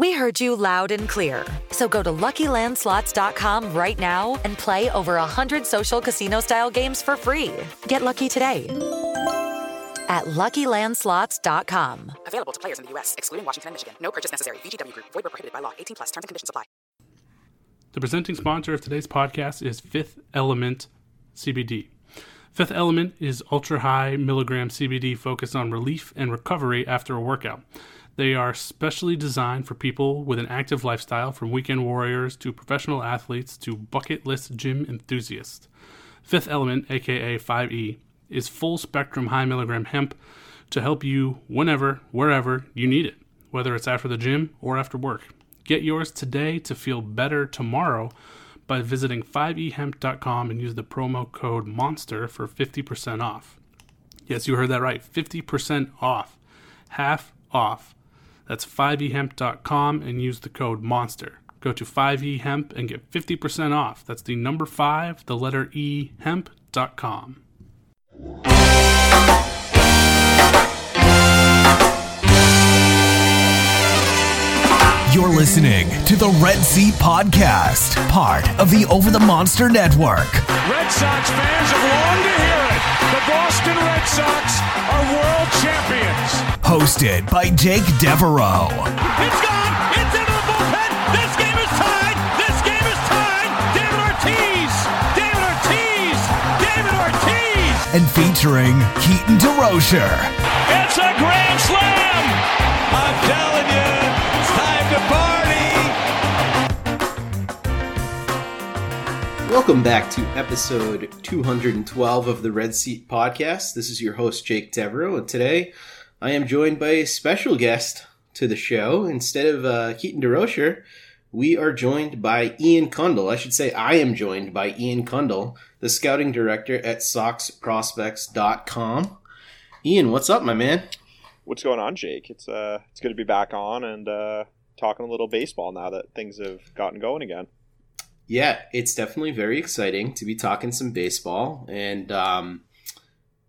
We heard you loud and clear. So go to LuckyLandSlots.com right now and play over 100 social casino style games for free. Get lucky today at LuckyLandSlots.com. Available to players in the U.S., excluding Washington and Michigan. No purchase necessary. VGW Group, void where prohibited by law. 18 plus terms and conditions apply. The presenting sponsor of today's podcast is Fifth Element CBD. Fifth Element is ultra high milligram CBD focused on relief and recovery after a workout. They are specially designed for people with an active lifestyle, from weekend warriors to professional athletes to bucket list gym enthusiasts. Fifth Element, aka 5E, is full spectrum high milligram hemp to help you whenever, wherever you need it, whether it's after the gym or after work. Get yours today to feel better tomorrow by visiting 5ehemp.com and use the promo code MONSTER for 50% off. Yes, you heard that right 50% off. Half off. That's 5ehemp.com and use the code MONSTER. Go to 5ehemp and get 50% off. That's the number 5, the letter E, hemp.com. You're listening to the Red Seat Podcast, part of the Over the Monster Network. Red Sox fans have longed to hear it. The Boston Red Sox are world champions. Hosted by Jake Devereaux. It's gone. It's into the bullpen. This game is tied. This game is tied. David Ortiz. David Ortiz. David Ortiz. And featuring Keaton DeRocher. It's a grand slam. I'm telling you, Welcome back to episode 212 of the Red Seat Podcast. This is your host, Jake Devereaux, and today I am joined by a special guest to the show. Instead of uh, Keaton DeRocher, we are joined by Ian Cundall. I should say I am joined by Ian Cundall, the scouting director at SoxProspects.com. Ian, what's up, my man? What's going on, Jake? It's uh, it's good to be back on and uh, talking a little baseball now that things have gotten going again. Yeah, it's definitely very exciting to be talking some baseball, and um,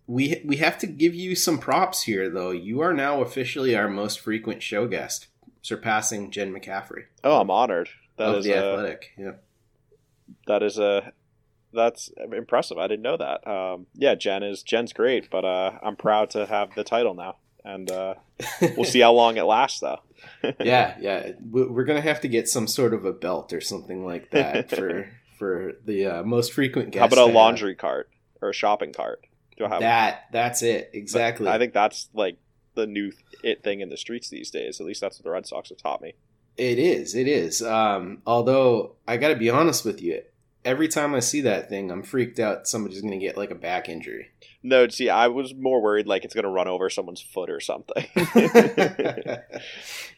we we have to give you some props here, though. You are now officially our most frequent show guest, surpassing Jen McCaffrey Oh, I'm honored. That of is the a, Athletic. Yeah, that is a that's impressive. I didn't know that. Um, yeah, Jen is Jen's great, but uh, I'm proud to have the title now, and uh, we'll see how long it lasts, though. yeah, yeah. We- We're gonna have to get some sort of a belt or something like that for for the uh, most frequent guest. How about a laundry cart or a shopping cart? Do I have That that's it exactly. I think that's like the new it thing in the streets these days. At least that's what the Red Sox have taught me. It is. It is. Um, although I got to be honest with you, every time I see that thing, I'm freaked out. Somebody's going to get like a back injury. No, see, I was more worried like it's going to run over someone's foot or something.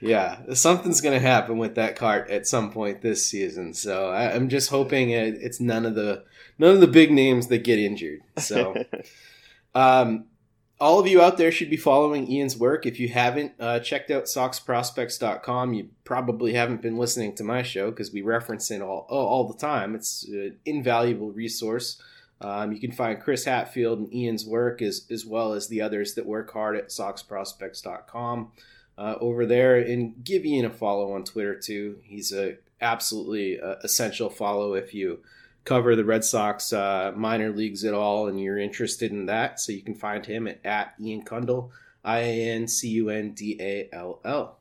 yeah, something's going to happen with that cart at some point this season. So I, am just hoping it, it's none of the none of the big names that get injured. So, um, all of you out there should be following Ian's work. If you haven't uh, checked out soxprospects.com, you probably haven't been listening to my show because we reference it all, all the time. It's an invaluable resource. Um, you can find Chris Hatfield and Ian's work as, as well as the others that work hard at soxprospects.com uh, over there. And give Ian a follow on Twitter too. He's a absolutely uh, essential follow if you – cover the Red Sox uh, minor leagues at all and you're interested in that, so you can find him at, at Ian Cundall, I A N C U N D A L L.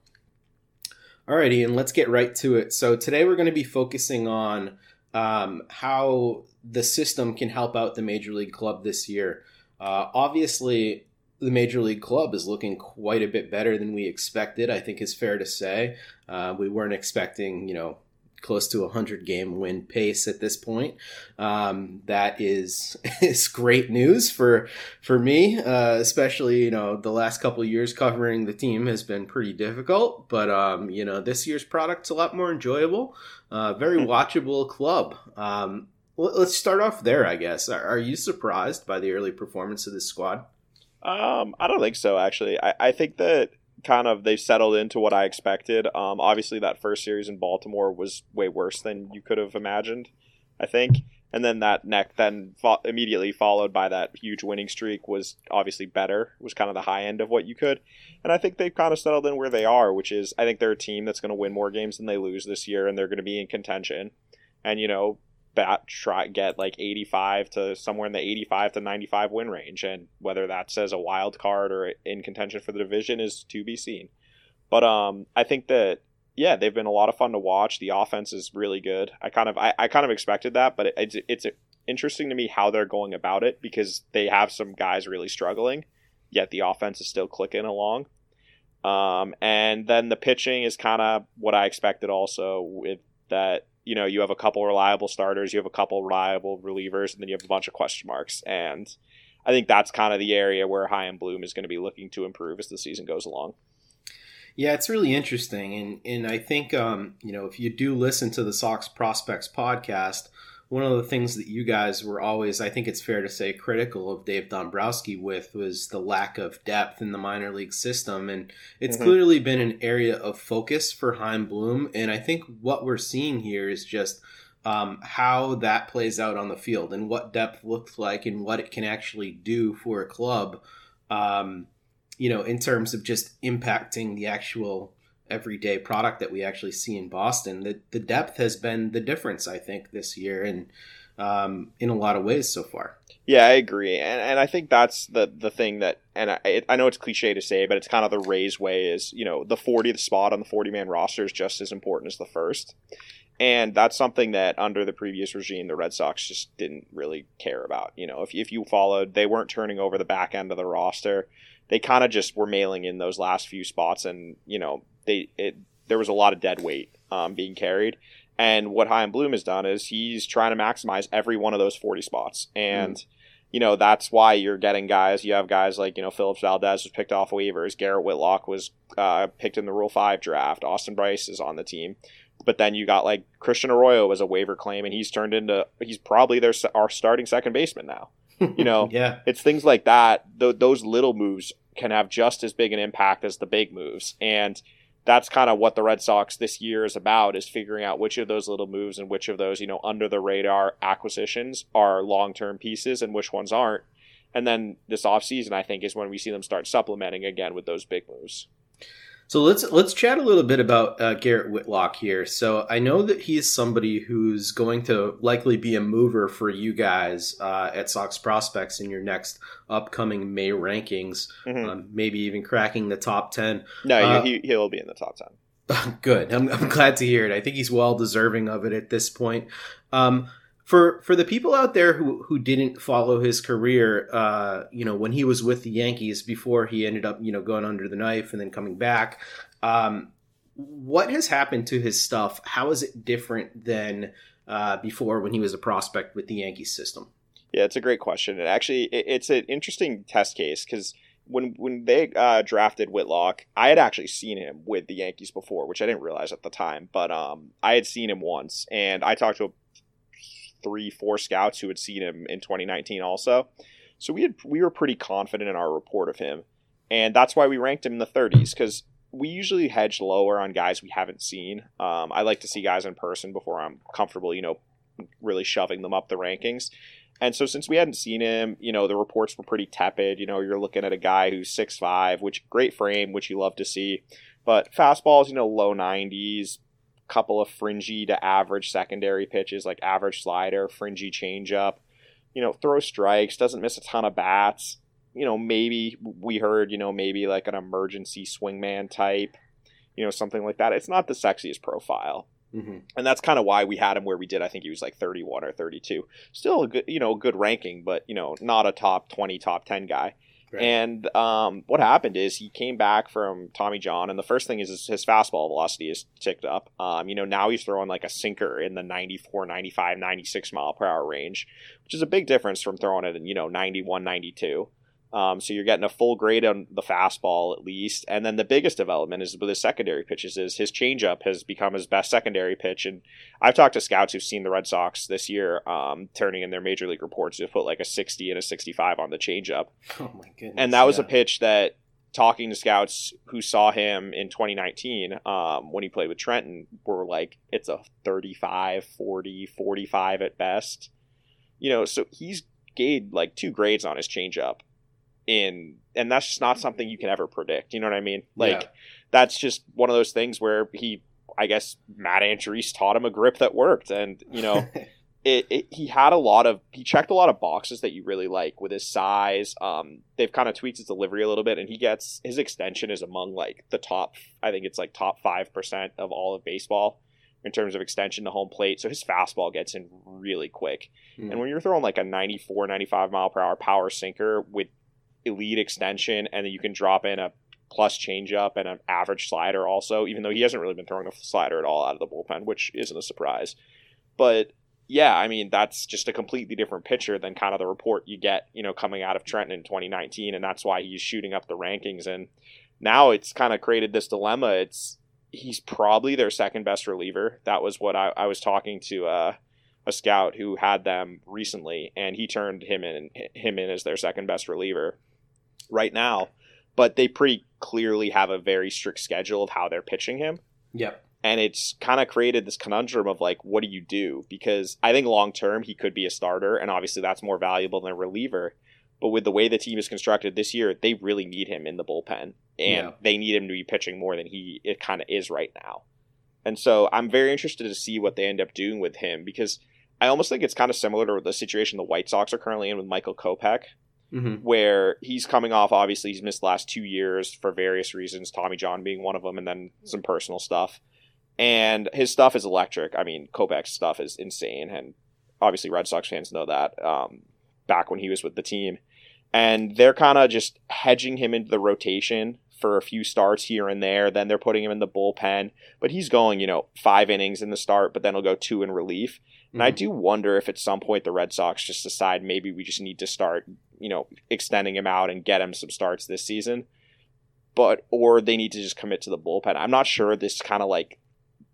All right, Ian, let's get right to it. So today we're going to be focusing on um, how the system can help out the Major League Club this year. Uh, obviously, the Major League Club is looking quite a bit better than we expected. I think is fair to say. Uh, we weren't expecting, you know, close to a hundred game win pace at this point. Um, that is is great news for for me, uh, especially you know the last couple of years covering the team has been pretty difficult, but um, you know this year's product's a lot more enjoyable, uh, very hmm. watchable club. Um, let's start off there, I guess. Are, are you surprised by the early performance of this squad? Um, I don't think so. Actually, I, I think that kind of they've settled into what I expected. Um, obviously, that first series in Baltimore was way worse than you could have imagined. I think, and then that neck then fo- immediately followed by that huge winning streak was obviously better. Was kind of the high end of what you could, and I think they've kind of settled in where they are, which is I think they're a team that's going to win more games than they lose this year, and they're going to be in contention. And you know, bat try get like 85 to somewhere in the 85 to 95 win range and whether that says a wild card or in contention for the division is to be seen. But um i think that yeah they've been a lot of fun to watch. The offense is really good. I kind of i, I kind of expected that but it, it's it's interesting to me how they're going about it because they have some guys really struggling yet the offense is still clicking along. Um and then the pitching is kind of what i expected also with that you know you have a couple reliable starters, you have a couple reliable relievers, and then you have a bunch of question marks. And I think that's kind of the area where Chaim Bloom is going to be looking to improve as the season goes along. Yeah, it's really interesting, and and I think um, you know if you do listen to the Sox Prospects podcast, one of the things that you guys were always, I think it's fair to say, critical of Dave Dombrowski with was the lack of depth in the minor league system. And it's mm-hmm. clearly been an area of focus for Chaim Bloom. And I think what we're seeing here is just um, how that plays out on the field and what depth looks like and what it can actually do for a club, um, you know, in terms of just impacting the actual everyday product that we actually see in Boston. The the depth has been the difference, I think, this year, and um, in a lot of ways so far. Yeah, I agree, and and I think that's the the thing that, and I I know it's cliche to say, but it's kind of the Rays way is you know the 40th spot on the 40 man roster is just as important as the first. And that's something that under the previous regime, the Red Sox just didn't really care about. You know, if, if you followed, they weren't turning over the back end of the roster. They kind of just were mailing in those last few spots, and you know, they it, there was a lot of dead weight um, being carried. And what Chaim Bloom has done is he's trying to maximize every one of those 40 spots. And, mm. you know, that's why you're getting guys. You have guys like, you know, Phillips Valdez was picked off waivers. Garrett Whitlock was uh, picked in the Rule 5 draft. Austin Brice is on the team. But then you got like Christian Arroyo as a waiver claim, and he's turned into, he's probably their our starting second baseman now. You know, yeah, it's things like that. Th- those little moves can have just as big an impact as the big moves. And, that's kind of what the Red Sox this year is about is figuring out which of those little moves and which of those, you know, under the radar acquisitions are long-term pieces and which ones aren't. And then this offseason, I think, is when we see them start supplementing again with those big moves. So let's let's chat a little bit about uh, Garrett Whitlock here. So I know that he's somebody who's going to likely be a mover for you guys uh, at Sox Prospects in your next upcoming May rankings, mm-hmm. um, maybe even cracking the top ten. No, uh, he he'll be in the top ten. Good. I'm, I'm glad to hear it. I think he's well deserving of it at this point. Um, for for the people out there who who didn't follow his career, uh, you know, when he was with the Yankees before he ended up, you know, going under the knife and then coming back, um, what has happened to his stuff? How is it different than uh, before when he was a prospect with the Yankees system? Yeah, it's a great question. And actually, it, it's an interesting test case because when when they uh, drafted Whitlock, I had actually seen him with the Yankees before, which I didn't realize at the time. But um, I had seen him once, and I talked to three, four scouts who had seen him in 2019 also. So we had we were pretty confident in our report of him, and that's why we ranked him in the 30s because we usually hedge lower on guys we haven't seen. Um, I like to see guys in person before I'm comfortable, you know, really shoving them up the rankings. And so since we hadn't seen him, you know, the reports were pretty tepid. You know, you're looking at a guy who's six five, which great frame, which you love to see. But fastballs, you know, low 90s, couple of fringy to average secondary pitches like average slider, fringy changeup. You know, throw strikes, doesn't miss a ton of bats. You know, maybe we heard, you know, maybe like an emergency swingman type, you know, something like that. It's not the sexiest profile. Mm-hmm. And that's kind of why we had him where we did. I think he was like 31 or 32. Still a good, you know, good ranking, but you know, not a top 20, top 10 guy. Right. And um, what happened is he came back from Tommy John, and the first thing is his, his fastball velocity is ticked up. Um, you know, now he's throwing like a sinker in the 94, 95, 96 mile per hour range, which is a big difference from throwing it in, you know, 91, 92. Um, so you're getting a full grade on the fastball at least. And then the biggest development is with his secondary pitches is his changeup has become his best secondary pitch. And I've talked to scouts who've seen the Red Sox this year, um, turning in their major league reports to put like a 60 and a 65 on the changeup. Oh my goodness! And that was yeah. a pitch that talking to scouts who saw him in 2019 um, when he played with Trenton were like, it's a 35, 40, 45 at best. You know, so he's gained like two grades on his changeup in and that's just not something you can ever predict. You know what I mean? Like yeah. that's just one of those things where he I guess Matt Andriese taught him a grip that worked and you know it, it, he had a lot of he checked a lot of boxes that you really like with his size. Um, they've kind of tweaked his delivery a little bit, and he gets his extension is among like the top. I think it's like top five percent of all of baseball in terms of extension to home plate. So his fastball gets in really quick. Mm. And when you're throwing like a 94, 95 mile per hour power sinker with elite extension, and then you can drop in a plus changeup and an average slider also, even though he hasn't really been throwing a slider at all out of the bullpen, which isn't a surprise. But yeah, I mean, that's just a completely different picture than kind of the report you get, you know, coming out of Trenton in 2019. And that's why he's shooting up the rankings. And now it's kind of created this dilemma. It's, he's probably their second best reliever. That was what I, I was talking to, uh, a scout who had them recently, and he turned him in him in as their second best reliever right now, but they pretty clearly have a very strict schedule of how they're pitching him. Yep. And it's kind of created this conundrum of like, what do you do? Because I think long term he could be a starter, and obviously that's more valuable than a reliever. But with the way the team is constructed this year, they really need him in the bullpen, and yeah. they need him to be pitching more than he it kind of is right now. And so I'm very interested to see what they end up doing with him because I almost think it's kind of similar to the situation the White Sox are currently in with Michael Kopech, mm-hmm. where he's coming off. Obviously, he's missed the last two years for various reasons, Tommy John being one of them, and then some personal stuff. And his stuff is electric. I mean, Kopech's stuff is insane, and obviously, Red Sox fans know that. Um, back when he was with the team, and they're kind of just hedging him into the rotation for a few starts here and there. Then they're putting him in the bullpen, but he's going, you know, five innings in the start, but then he'll go two in relief. And mm-hmm. I do wonder if at some point the Red Sox just decide maybe we just need to start, you know, extending him out and get him some starts this season. But or they need to just commit to the bullpen. I'm not sure this kind of like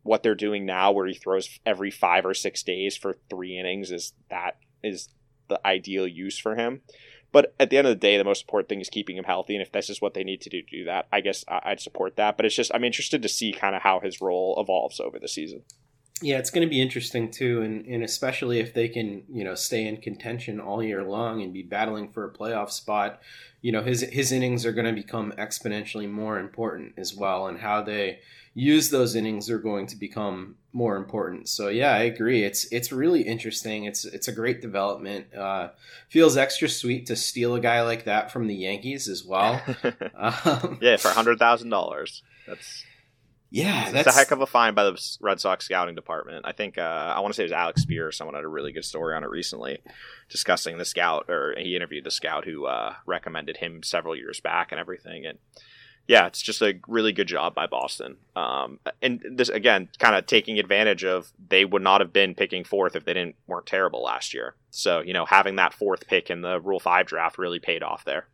what they're doing now where he throws every 5 or 6 days for 3 innings is that is the ideal use for him. But at the end of the day, the most important thing is keeping him healthy. And if this is what they need to do to do that, I guess I'd support that. But it's just, I'm interested to see kind of how his role evolves over the season. Yeah, it's going to be interesting too, and, and especially if they can, you know, stay in contention all year long and be battling for a playoff spot. You know, his his innings are going to become exponentially more important as well, and how they use those innings are going to become more important. So yeah, I agree. It's it's really interesting. It's it's a great development. Uh, feels extra sweet to steal a guy like that from the Yankees as well. um, yeah, for hundred thousand dollars. That's yeah, that's a heck of a find by the Red Sox scouting department. I think uh, I want to say it was Alex Speier. Someone had a really good story on it recently, discussing the scout, or he interviewed the scout who uh, recommended him several years back and everything. And yeah, it's just a really good job by Boston. Um, and this again, kind of taking advantage of they would not have been picking fourth if they didn't weren't terrible last year. So you know, having that fourth pick in the Rule Five draft really paid off there.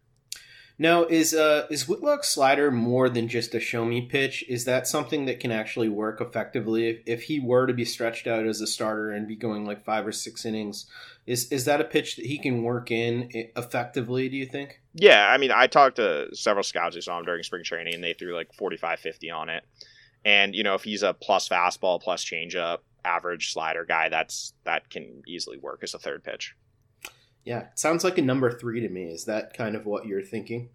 Now, is uh is Whitlock's slider more than just a show me pitch? Is that something that can actually work effectively if, if he were to be stretched out as a starter and be going like five or six innings? Is is that a pitch that he can work in effectively, do you think? Yeah, I mean, I talked to several scouts who saw him during spring training and they threw like 45 50 on it. And, you know, if he's a plus fastball, plus changeup, average slider guy, that's that can easily work as a third pitch. Yeah, sounds like a number three to me. Is that kind of what you're thinking?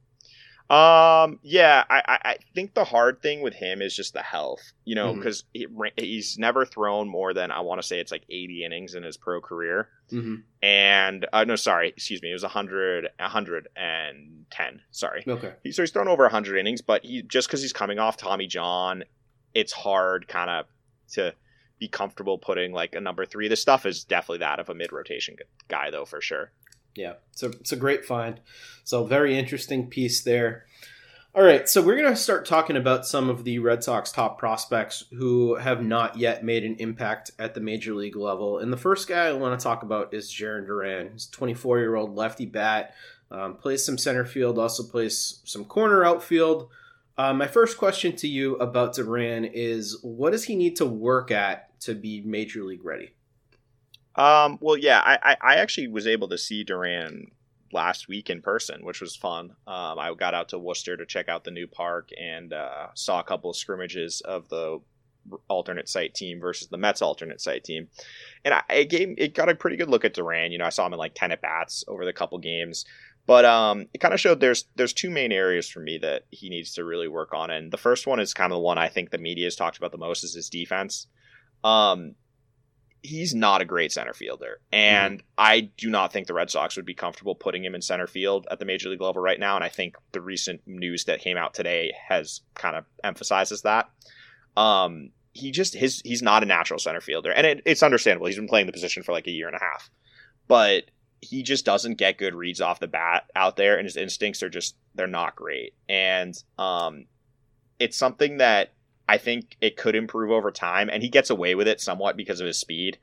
Um, yeah, I, I think the hard thing with him is just the health, you know, because mm-hmm. he, he's never thrown more than I want to say it's like 80 innings in his pro career. Mm-hmm. And uh, no, sorry, excuse me, it was 100, 110. Sorry. Okay. He, so he's thrown over 100 innings, but he just because he's coming off Tommy John, it's hard kind of to be comfortable putting like a number three. This stuff is definitely that of a mid rotation guy, though, for sure. Yeah, a, it's a great find. So, very interesting piece there. All right, so we're going to start talking about some of the Red Sox top prospects who have not yet made an impact at the major league level. And the first guy I want to talk about is Jarren Duran. He's 24 year old lefty bat, um, plays some center field, also plays some corner outfield. Uh, my first question to you about Duran is what does he need to work at to be major league ready? Um, well, yeah, I, I, actually was able to see Duran last week in person, which was fun. Um, I got out to Worcester to check out the new park and uh, saw a couple of scrimmages of the alternate site team versus the Mets alternate site team, and I it gave it got a pretty good look at Duran. You know, I saw him in like ten at bats over the couple games. But um, it kind of showed there's there's two main areas for me that he needs to really work on, and the first one is kind of the one I think the media has talked about the most is his defense. Um, he's not a great center fielder. And mm. I do not think the Red Sox would be comfortable putting him in center field at the major league level right now. And I think the recent news that came out today has kind of emphasizes that. Um, he just his he's not a natural center fielder, and it, it's understandable. He's been playing the position for like a year and a half, but he just doesn't get good reads off the bat out there, and his instincts are just they're not great. And um, it's something that I think it could improve over time, and he gets away with it somewhat because of his speed.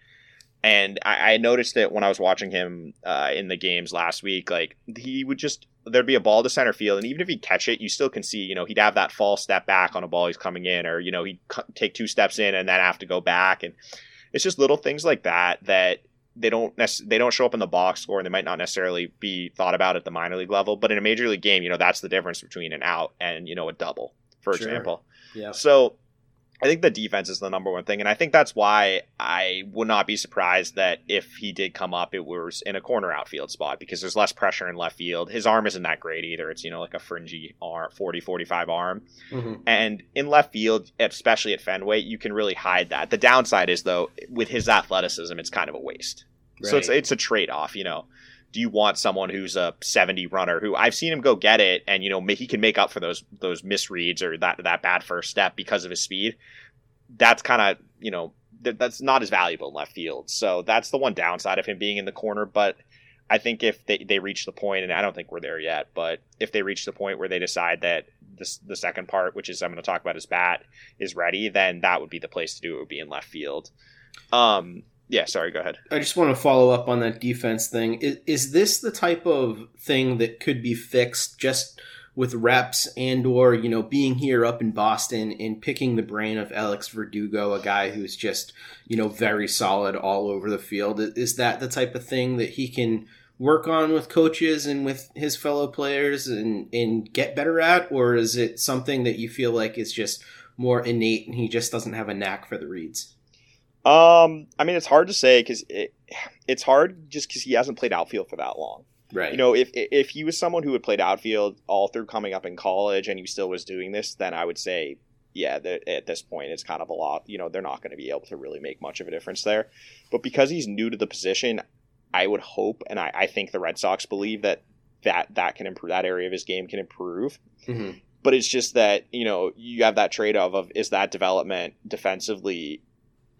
And I, I noticed that when I was watching him uh, in the games last week, like he would just there'd be a ball to center field, and even if he'd catch it, you still can see, you know, he'd have that false step back on a ball he's coming in, or you know, he'd take two steps in and then have to go back, and it's just little things like that that they don't nec- they don't show up in the box score, and they might not necessarily be thought about at the minor league level, but in a major league game, you know, that's the difference between an out and you know a double, for sure. example. Yeah. So I think the defense is the number one thing, and I think that's why I would not be surprised that if he did come up, it was in a corner outfield spot because there's less pressure in left field. His arm isn't that great either. It's, you know, like a fringy arm, 40, 45 arm. Mm-hmm. And in left field, especially at Fenway, you can really hide that. The downside is, though, with his athleticism, it's kind of a waste. Right. So it's, it's a trade off, you know do you want someone who's a 70 runner who I've seen him go get it and you know he can make up for those those misreads or that that bad first step because of his speed. That's kind of you know th- that's not as valuable in left field. So that's the one downside of him being in the corner. But I think if they, they reach the point, and I don't think we're there yet, but if they reach the point where they decide that this, the second part, which is I'm going to talk about his bat, is ready, then that would be the place to do it. Would be in left field. Um, yeah, sorry, go ahead. I just want to follow up on that defense thing. Is, is this the type of thing that could be fixed just with reps and or, you know, being here up in Boston and picking the brain of Alex Verdugo, a guy who's just, you know, very solid all over the field? Is that the type of thing that he can work on with coaches and with his fellow players and, and get better at? Or is it something that you feel like is just more innate and he just doesn't have a knack for the reads? Um, I mean, it's hard to say because it, it's hard just because he hasn't played outfield for that long. Right. You know, if if he was someone who had played outfield all through coming up in college and he still was doing this, then I would say, yeah, at this point it's kind of a lot. You know, they're not going to be able to really make much of a difference there. But because he's new to the position, I would hope, and I, I think the Red Sox believe that that that can improve. That area of his game can improve. Mm-hmm. But it's just that you know you have that trade off of is that development defensively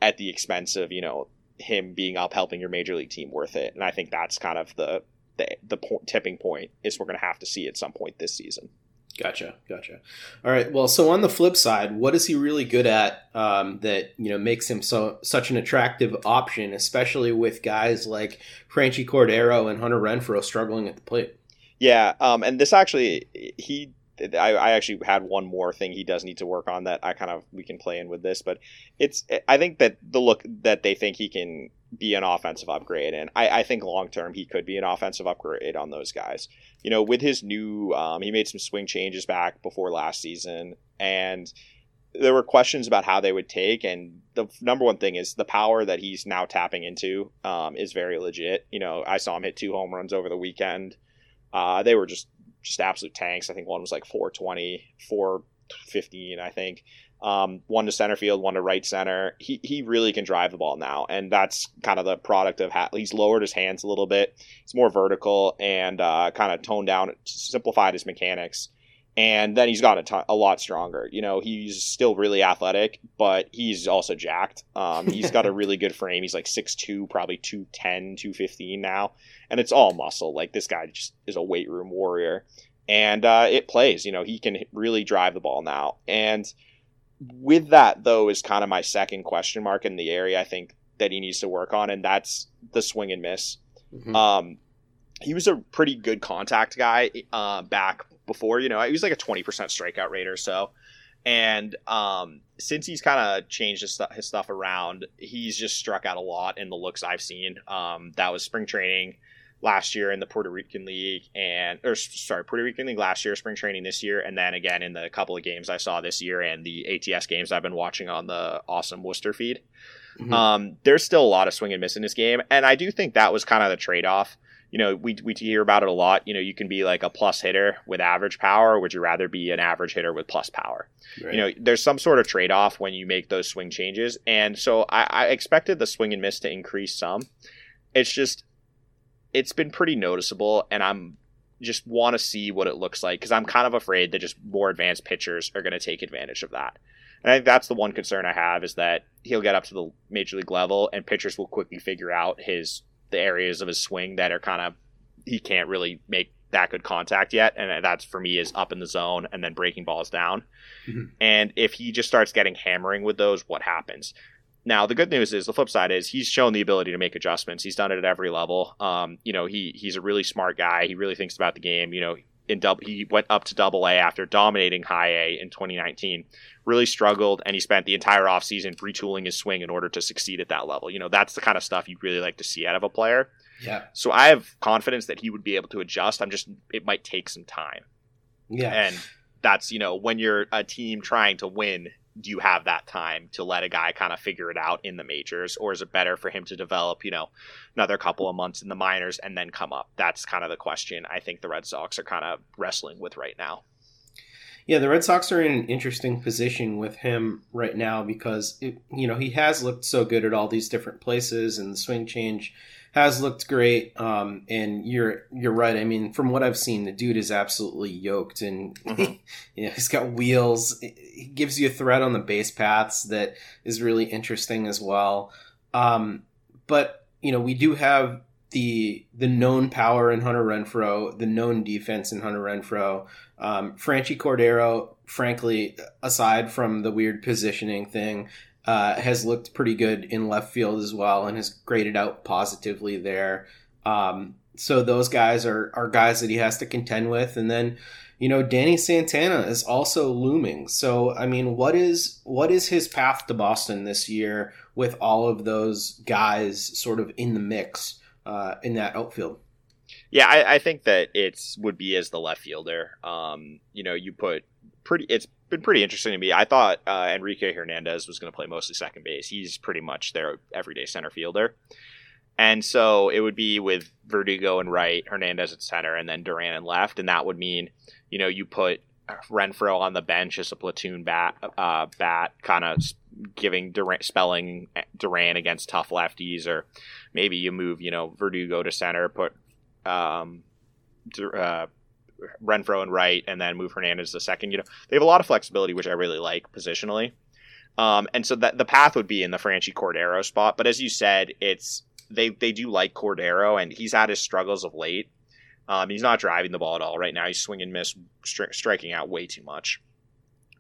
at the expense of you know him being up helping your major league team worth it. And I think that's kind of the the the po- tipping point is we're going to have to see at some point this season. Gotcha, gotcha. All right. Well, so on the flip side, what is he really good at um, that you know makes him so such an attractive option, especially with guys like Franchy Cordero and Hunter Renfroe struggling at the plate? Yeah, um, and this actually he I, I, actually had one more thing he does need to work on that I kind of we can play in with this, but it's I think that the look that they think he can be an offensive upgrade, and I, I think long term he could be an offensive upgrade on those guys. You know, with his new, um, he made some swing changes back before last season, and there were questions about how they would take, and the number one thing is the power that he's now tapping into um, is very legit. You know, I saw him hit two home runs over the weekend. Uh, they were just just absolute tanks. I think one was like 420, 415, I think. Um, one to center field, one to right center. He, he really can drive the ball now, and that's kind of the product of he's lowered his hands a little bit. It's more vertical and uh, kind of toned down, simplified his mechanics, and then he's got a, ton, a lot stronger. You know, he's still really athletic, but he's also jacked. Um, he's got a really good frame. He's like 6'2", probably 210, 215 now, and it's all muscle. Like this guy just is a weight room warrior, and uh, it plays. You know, he can really drive the ball now, and with that though is kind of my second question mark in the area I think that he needs to work on, and that's the swing and miss. Mm-hmm. Um, he was a pretty good contact guy uh, back before. You know, he was like a twenty percent strikeout rate or so, and um, since he's kind of changed his, his, stuff around, he's just struck out a lot in the looks I've seen. Um, that was spring training last year in the Puerto Rican League and or sorry, Puerto Rican League last year, spring training this year, and then again in the couple of games I saw this year and the ATS games I've been watching on the awesome Worcester feed. Mm-hmm. Um, there's still a lot of swing and miss in this game, and I do think that was kind of the trade off. You know, we we hear about it a lot. You know, you can be like a plus hitter with average power. Would you rather be an average hitter with plus power? Right. You know, there's some sort of trade off when you make those swing changes, and so I, I expected the swing and miss to increase some. It's just it's been pretty noticeable, and I'm just want to see what it looks like because I'm kind of afraid that just more advanced pitchers are going to take advantage of that. And I think that's the one concern I have is that he'll get up to the major league level and pitchers will quickly figure out his the areas of his swing that are kind of he can't really make that good contact yet and that's for me is up in the zone and then breaking balls down. Mm-hmm. And if he just starts getting hammering with those what happens? Now the good news is the flip side is he's shown the ability to make adjustments. He's done it at every level. Um, you know, he he's a really smart guy. He really thinks about the game. You know, in double he went up to double A after dominating high A in 2019. Really struggled and he spent the entire offseason retooling his swing in order to succeed at that level. You know, that's the kind of stuff you really like to see out of a player. Yeah. So I have confidence that he would be able to adjust. I'm just it might take some time. Yeah. And that's, you know, when you're a team trying to win, do you have that time to let a guy kind of figure it out in the majors or is it better for him to develop you know another couple of months in the minors and then come up that's kind of the question i think the red sox are kind of wrestling with right now yeah the red sox are in an interesting position with him right now because it, you know he has looked so good at all these different places and the swing change has looked great. Um, and you're you're right. I mean, from what I've seen, the dude is absolutely yoked, and mm-hmm. you know, he's got wheels. He gives you a threat on the base paths that is really interesting as well. Um, but you know, we do have the the known power in Hunter Renfroe, the known defense in Hunter Renfroe. Um, Franchy Cordero, frankly, aside from the weird positioning thing, uh, has looked pretty good in left field as well and has graded out positively there. Um, so those guys are, are guys that he has to contend with. And then, you know, Danny Santana is also looming. So, I mean, what is, what is his path to Boston this year with all of those guys sort of in the mix, uh, in that outfield? Yeah, I, I think that it's would be as the left fielder. Um, you know, you put pretty, it's been pretty interesting to me. I thought uh, Enrique Hernandez was going to play mostly second base. He's pretty much their everyday center fielder. And so it would be with Verdugo and right, Hernandez at center, and then Duran and left. And that would mean, you know, you put Renfroe on the bench as a platoon bat, uh, bat kind of giving Duran, spelling Duran against tough lefties, or maybe you move, you know, Verdugo to center, put um, uh, Renfroe and right, and then move Hernandez to second. You know, they have a lot of flexibility, which I really like positionally. Um, and so that the path would be in the Franchy Cordero spot. But as you said, it's they they do like Cordero, and he's had his struggles of late. Um, he's not driving the ball at all right now. He's swinging miss, stri- striking out way too much.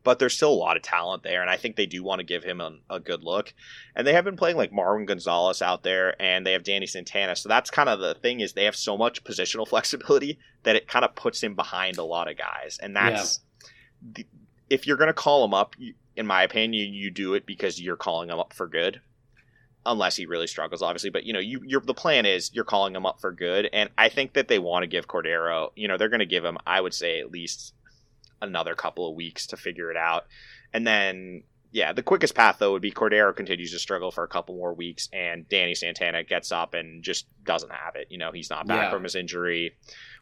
But there's still a lot of talent there, and I think they do want to give him a, a good look. And they have been playing like Marwin Gonzalez out there, and they have Danny Santana. So that's kind of the thing is they have so much positional flexibility that it kind of puts him behind a lot of guys, and that's yeah. the, if you're going to call him up, in my opinion, you do it because you're calling him up for good unless he really struggles, obviously. But you know, you you're the plan is you're calling him up for good, and I think that they want to give Cordero. You know, they're going to give him, I would say, at least another couple of weeks to figure it out. And then, yeah, the quickest path though would be Cordero continues to struggle for a couple more weeks, and Danny Santana gets up and just doesn't have it. You know, he's not back yeah. from his injury,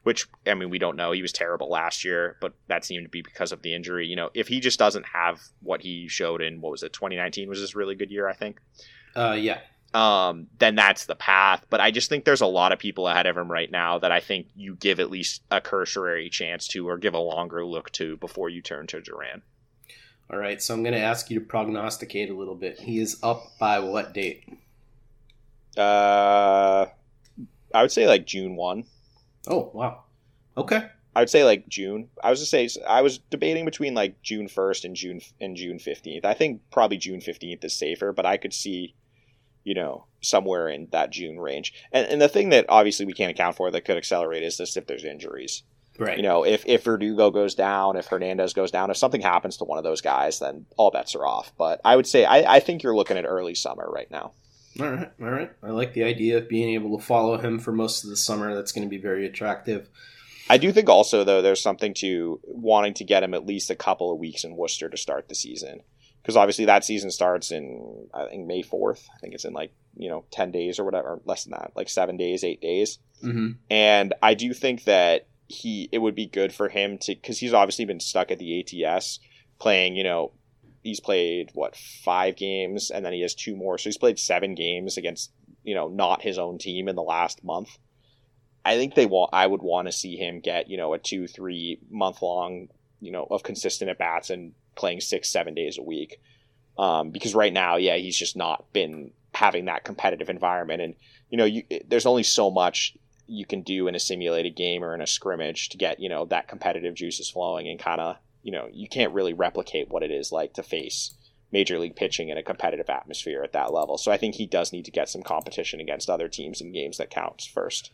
which I mean we don't know. He was terrible last year, but that seemed to be because of the injury. You know, if he just doesn't have what he showed in what was it, 2019 was this really good year, I think. Uh, yeah um, then that's the path. But I just think there's a lot of people ahead of him right now that I think you give at least a cursory chance to or give a longer look to before you turn to Duran. All right, so I'm going to ask you to prognosticate a little bit. He is up by what date? Uh, I would say like June 1. Oh, wow. Okay. I would say like June. I was to say I was debating between like June 1st and June and June 15th. I think probably June 15th is safer, but I could see you know, somewhere in that June range. And, and the thing that obviously we can't account for that could accelerate is just if there's injuries. Right. You know, if if Verdugo goes down, if Hernandez goes down, if something happens to one of those guys, then all bets are off. But I would say I, I think you're looking at early summer right now. All right, all right. I like the idea of being able to follow him for most of the summer. That's going to be very attractive. I do think also though there's something to wanting to get him at least a couple of weeks in Worcester to start the season because obviously that season starts in I think May fourth. I think it's in like you know ten days or whatever, less than that, like seven days, eight days. Mm-hmm. And I do think that he it would be good for him to because he's obviously been stuck at the ATS playing. You know, he's played what five games, and then he has two more, so he's played seven games against you know not his own team in the last month. I think they want. I would want to see him get you know a two three month long you know of consistent at bats and playing six, seven days a week. Um, because right now, yeah, he's just not been having that competitive environment. And, you know, you, there's only so much you can do in a simulated game or in a scrimmage to get, you know, that competitive juices flowing and kind of, you know, you can't really replicate what it is like to face major league pitching in a competitive atmosphere at that level. So I think he does need to get some competition against other teams in games that counts first.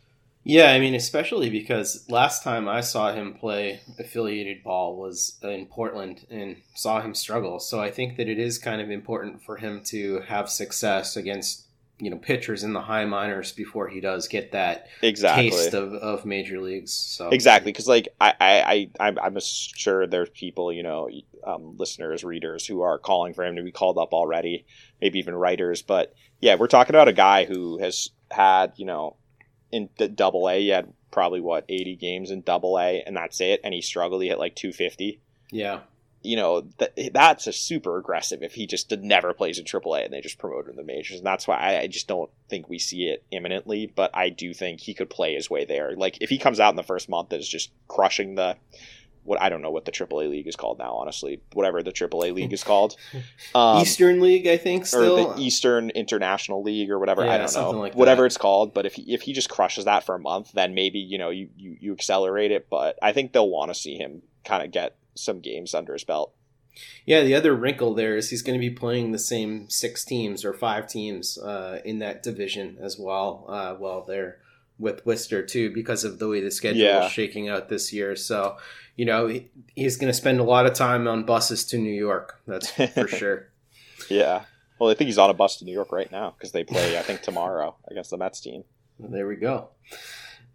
Yeah, I mean, especially because last time I saw him play affiliated ball was in Portland and saw him struggle. So I think that it is kind of important for him to have success against you know pitchers in the high minors before he does get that exactly. taste of, of major leagues. So exactly because like I I I I'm sure there's people you know um, listeners readers who are calling for him to be called up already, maybe even writers. But yeah, we're talking about a guy who has had you know in the double A, he had probably what 80 games in double A, and that's it. And he struggled. He hit like 250. Yeah. You know, that, that's a super aggressive if he just did, never plays in triple A and they just promote him to the majors. And that's why I, I just don't think we see it imminently, but I do think he could play his way there. Like, if he comes out in the first month that is just crushing the what I don't know what the AAA league is called now, honestly. Whatever the AAA league is called, um, Eastern League, I think, still? or the Eastern International League, or whatever. Yeah, I don't know, like whatever it's called. But if he, if he just crushes that for a month, then maybe you know you you, you accelerate it. But I think they'll want to see him kind of get some games under his belt. Yeah, the other wrinkle there is he's going to be playing the same six teams or five teams uh, in that division as well. Uh, well, they're with Worcester too because of the way the schedule yeah. is shaking out this year. So you know, he's going to spend a lot of time on buses to New York. That's for sure. yeah. Well, I think he's on a bus to New York right now because they play, I think, tomorrow against the Mets team. There we go.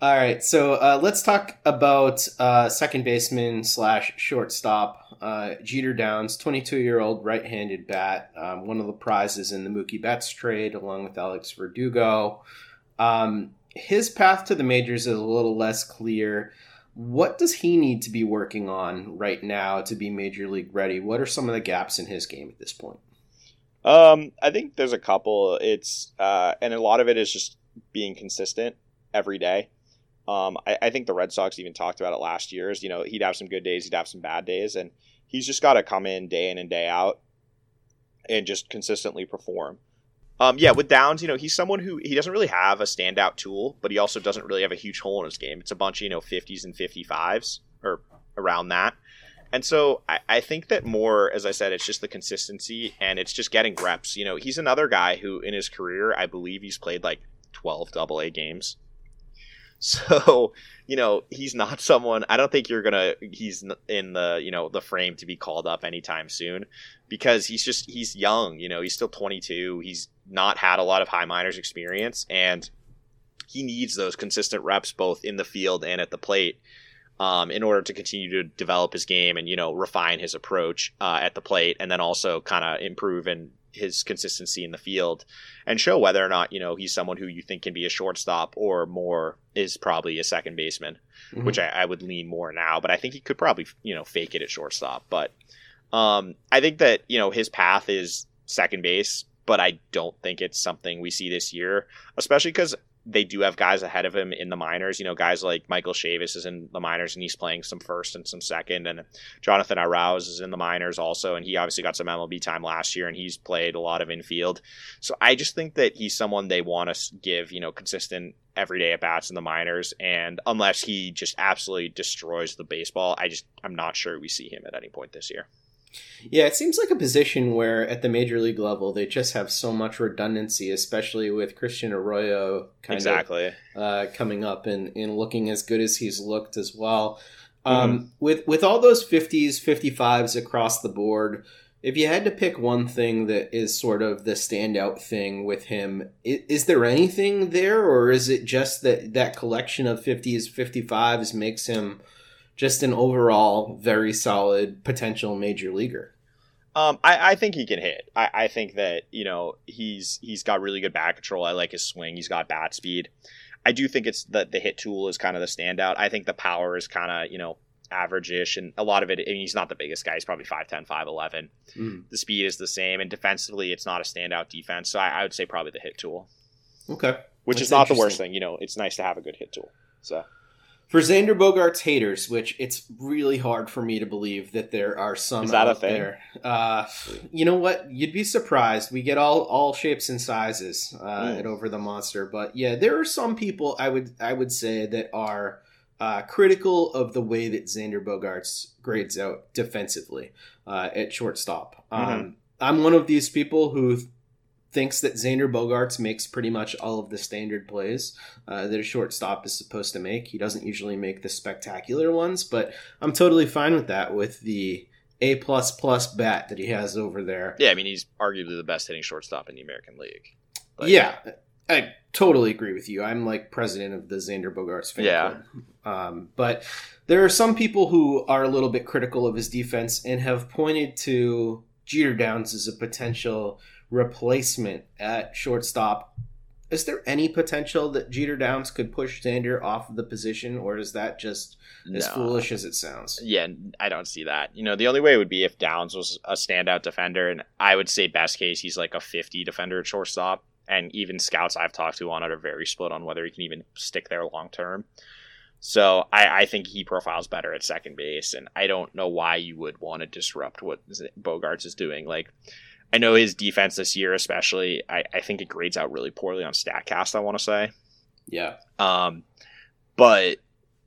All right, so uh, let's talk about uh, second baseman slash shortstop uh, Jeter Downs, 22 year old right handed bat, um, one of the prizes in the Mookie Betts trade, along with Alex Verdugo. Um, his path to the majors is a little less clear. What does he need to be working on right now to be major league ready? What are some of the gaps in his game at this point? Um, I think there's a couple. It's uh, and a lot of it is just being consistent every day. Um, I, I, think the Red Sox even talked about it last year. Is you know he'd have some good days, he'd have some bad days, and he's just got to come in day in and day out and just consistently perform. Um, yeah, with Downs, you know, he's someone who he doesn't really have a standout tool, but he also doesn't really have a huge hole in his game. It's a bunch of you know 50s and 55s or around that. And so I, I think that more, as I said, it's just the consistency and it's just getting reps. You know, he's another guy who in his career, I believe he's played like 12 double A games. So, you know, he's not someone I don't think you're going to he's in the, you know, the frame to be called up anytime soon because he's just he's young, you know, he's still 22. He's not had a lot of high minors experience and he needs those consistent reps both in the field and at the plate um, in order to continue to develop his game and you know refine his approach uh, at the plate, and then also kind of improve in his consistency in the field and show whether or not you know he's someone who you think can be a shortstop or more is probably a second baseman, mm-hmm. which I, I, would lean more now. But I think he could probably you know fake it at shortstop. But um, I think that you know his path is second base, but I don't think it's something we see this year, especially because they do have guys ahead of him in the minors. You know, guys like Michael Chavis is in the minors and he's playing some first and some second, and Jonathan Arauz is in the minors also, and he obviously got some MLB time last year and he's played a lot of infield. So I just think that he's someone they want to give you know consistent everyday at bats in the minors, and unless he just absolutely destroys the baseball, I just I'm not sure we see him at any point this year. Yeah, it seems like a position where at the major league level they just have so much redundancy, especially with Christian Arroyo kind exactly. of uh, coming up and, and looking as good as he's looked as well. Um, mm-hmm. With with all those fifties, fifty fives across the board, if you had to pick one thing that is sort of the standout thing with him, is, is there anything there, or is it just that that collection of fifties, fifty fives makes him just an overall very solid potential major leaguer. Um, I, I think he can hit. I, I think that you know he's he's got really good bat control. I like his swing. He's got bat speed. I do think it's the the hit tool is kind of the standout. I think the power is kind of you know average-ish and a lot of it I mean, he's not the biggest guy he's probably 5'10 5'11 mm. the speed is the same and defensively it's not a standout defense so I, I would say probably the hit tool okay which That's is not the worst thing you know it's nice to have a good hit tool so for Xander Bogaerts' haters, which it's really hard for me to believe that there are some Is that out a thing? there. Uh, you know what? You'd be surprised. We get all all shapes and sizes uh, mm. at Over the Monster, but yeah, there are some people I would I would say that are uh, critical of the way that Xander Bogaerts grades out defensively uh, at shortstop. mm-hmm. Um, I'm one of these people who thinks that Xander Bogaerts makes pretty much all of the standard plays uh, that a shortstop is supposed to make. He doesn't usually make the spectacular ones, but I'm totally fine with that with the A plus plus bat that he has over there. Yeah, I mean he's arguably the best hitting shortstop in the American League. Yeah, I totally agree with you. I'm like president of the Xander Bogaerts fan yeah. club. Um, but there are some people who are a little bit critical of his defense and have pointed to Jeter Downs as a potential replacement at shortstop. Is there any potential that Jeter Downs could push Xander off of the position, or is that just as no. foolish as it sounds? Yeah, I don't see that. You know, the only way would be if Downs was a standout defender, and I would say best case he's like a 50 defender at shortstop. And even scouts I've talked to on it are very split on whether he can even stick there long term. So I, I, think he profiles better at second base, and I don't know why you would want to disrupt what Bogaerts is doing. Like I know his defense this year, especially, I, I think it grades out really poorly on Statcast. I want to say, yeah. Um, but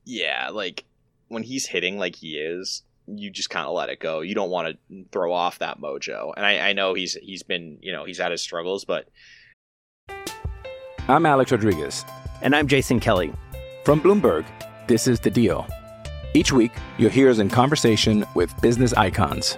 yeah, like when he's hitting like he is, you just kind of let it go. You don't want to throw off that mojo. And I, I know he's he's been you know he's had his struggles, but I'm Alex Rodriguez, and I'm Jason Kelly from Bloomberg. This is the Deal. Each week, you'll hear us in conversation with business icons.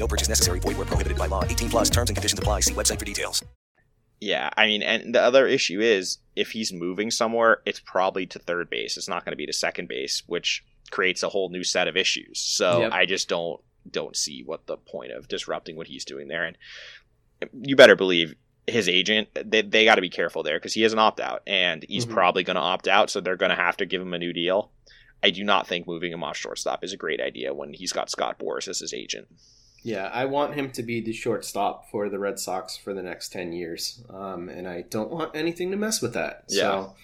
No purchase necessary. Void where prohibited by law. 18 plus terms and conditions apply. See website for details. Yeah, I mean, and the other issue is if he's moving somewhere, it's probably to third base. It's not going to be to second base, which creates a whole new set of issues. So Yep. I just don't don't see what the point of disrupting what he's doing there. And you better believe his agent they, they got to be careful there because he has an opt out and he's Mhm. probably going to opt out so they're going to have to give him a new deal i do not think moving him off shortstop is a great idea when he's got scott boras as his agent Yeah, I want him to be the shortstop for the Red Sox for the next 10 years. Um, and I don't want anything to mess with that. So,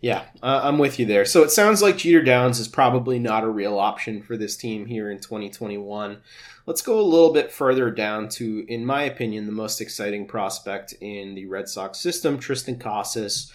yeah, uh, I'm with you there. So it sounds like Jeter Downs is probably not a real option for this team here in 2021. Let's go a little bit further down to, in my opinion, the most exciting prospect in the Red Sox system, Triston Casas,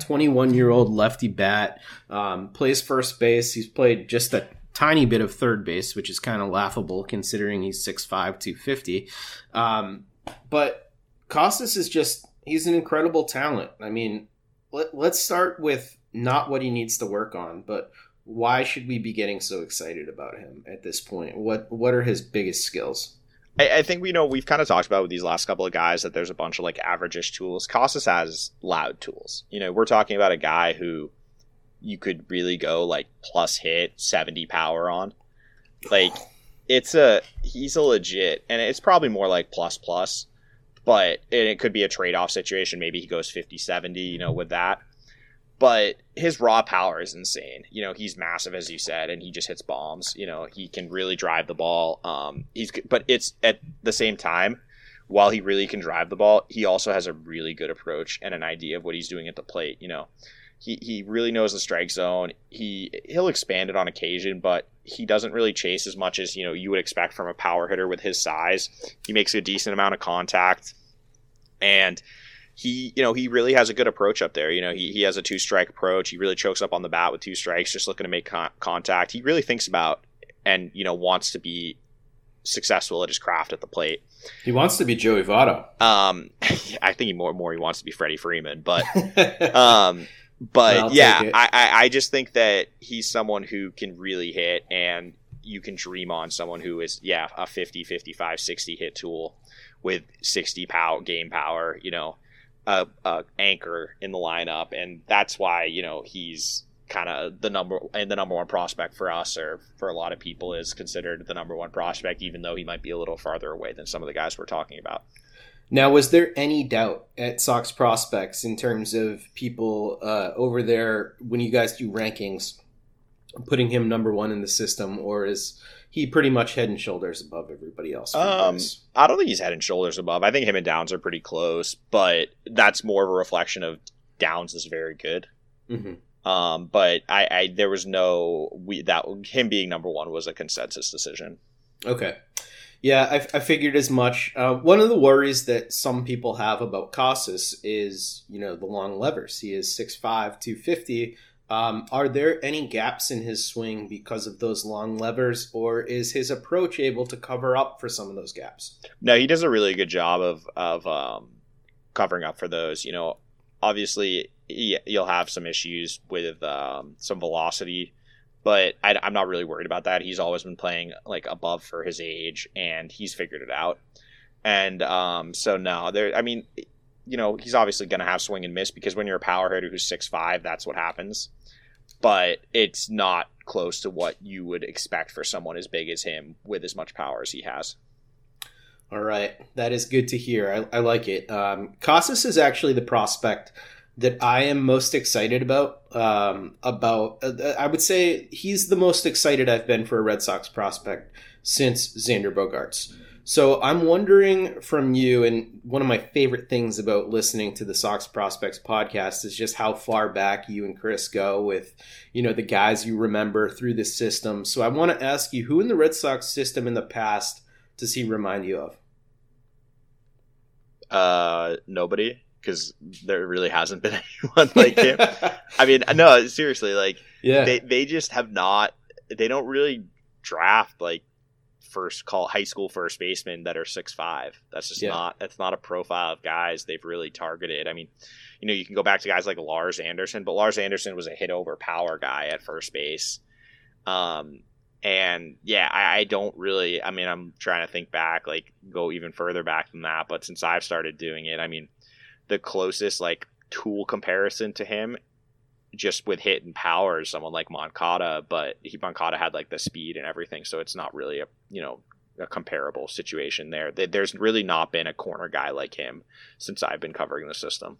21 year old lefty bat, um, plays first base. He's played just a tiny bit of third base, which is kind of laughable considering he's 6'5, 250. Um, but Casas is just, he's an incredible talent. I mean, let, let's start with not what he needs to work on, but why should we be getting so excited about him at this point? What what are his biggest skills? I, I think we know we've kind of talked about with these last couple of guys that there's a bunch of like average-ish tools. Casas has loud tools. You know, we're talking about a guy who you could really go like plus hit 70 power on. Like it's a he's a legit and it's probably more like plus plus, but and it could be a trade-off situation. Maybe he goes 50 70, you know, with that. But his raw power is insane. You know, he's massive as you said, and he just hits bombs. You know, he can really drive the ball. Um, he's but it's at the same time, while he really can drive the ball, he also has a really good approach and an idea of what he's doing at the plate. You know, he he really knows the strike zone. He he'll expand it on occasion, but he doesn't really chase as much as you know you would expect from a power hitter with his size. He makes a decent amount of contact, and he you know he really has a good approach up there. You know he he has a two strike approach. He really chokes up on the bat with two strikes, just looking to make con- contact. He really thinks about and you know wants to be successful at his craft at the plate. He wants to be Joey Votto. Um, I think he more more he wants to be Freddie Freeman, but um, but I'll yeah. I, I I just think that he's someone who can really hit, and you can dream on someone who is yeah a 50, 55, 60 hit tool with 60 power game power, you know, a, a anchor in the lineup, and that's why you know he's kind of the number and the number one prospect for us or for a lot of people is considered the number one prospect even though he might be a little farther away than some of the guys we're talking about Now, was there any doubt at Sox prospects in terms of people uh, over there when you guys do rankings, putting him number one in the system, or is he pretty much head and shoulders above everybody else? Um. I don't think he's head and shoulders above. I think him and Downs are pretty close, but that's more of a reflection of Downs is very good. Mhm. Um, but I, I there was no we that him being number one was a consensus decision. Okay. Yeah, I, I figured as much. Uh, one of the worries that some people have about Casas is, you know, the long levers. He is 6'5", 250. Um, are there any gaps in his swing because of those long levers, or is his approach able to cover up for some of those gaps? No, he does a really good job of of um, covering up for those. You know, obviously he, you'll have some issues with um, some velocity, but I, I'm not really worried about that. He's always been playing like above for his age, and he's figured it out. And um, so no, there. I mean, you know, he's obviously going to have swing and miss because when you're a power hitter who's six five, that's what happens. But it's not close to what you would expect for someone as big as him with as much power as he has. All right, that is good to hear. I, I like it. Um, Casas is actually the prospect that I am most excited about. Um, about uh, I would say he's the most excited I've been for a Red Sox prospect since Xander Bogaerts. So I'm wondering from you, and one of my favorite things about listening to the Sox Prospects podcast is just how far back you and Chris go with, you know, the guys you remember through the system. So I want to ask you, who in the Red Sox system in the past does he remind you of? Uh, nobody, because there really hasn't been anyone like him. I mean, no, seriously, like, Yeah. they they just have not. They don't really draft like first call high school first basemen that are six five. That's just Yeah. not. That's not a profile of guys they've really targeted. I mean, you know, you can go back to guys like Lars Anderson, but Lars Anderson was a hit over power guy at first base. Um, and yeah, I, I, don't really. I mean, I'm trying to think back, like go even further back than that. But since I've started doing it, I mean, the closest like tool comparison to him, just with hit and power, is someone like Moncada. But he Moncada had like the speed and everything, so it's not really a you know a comparable situation there. There's really not been a corner guy like him since I've been covering the system.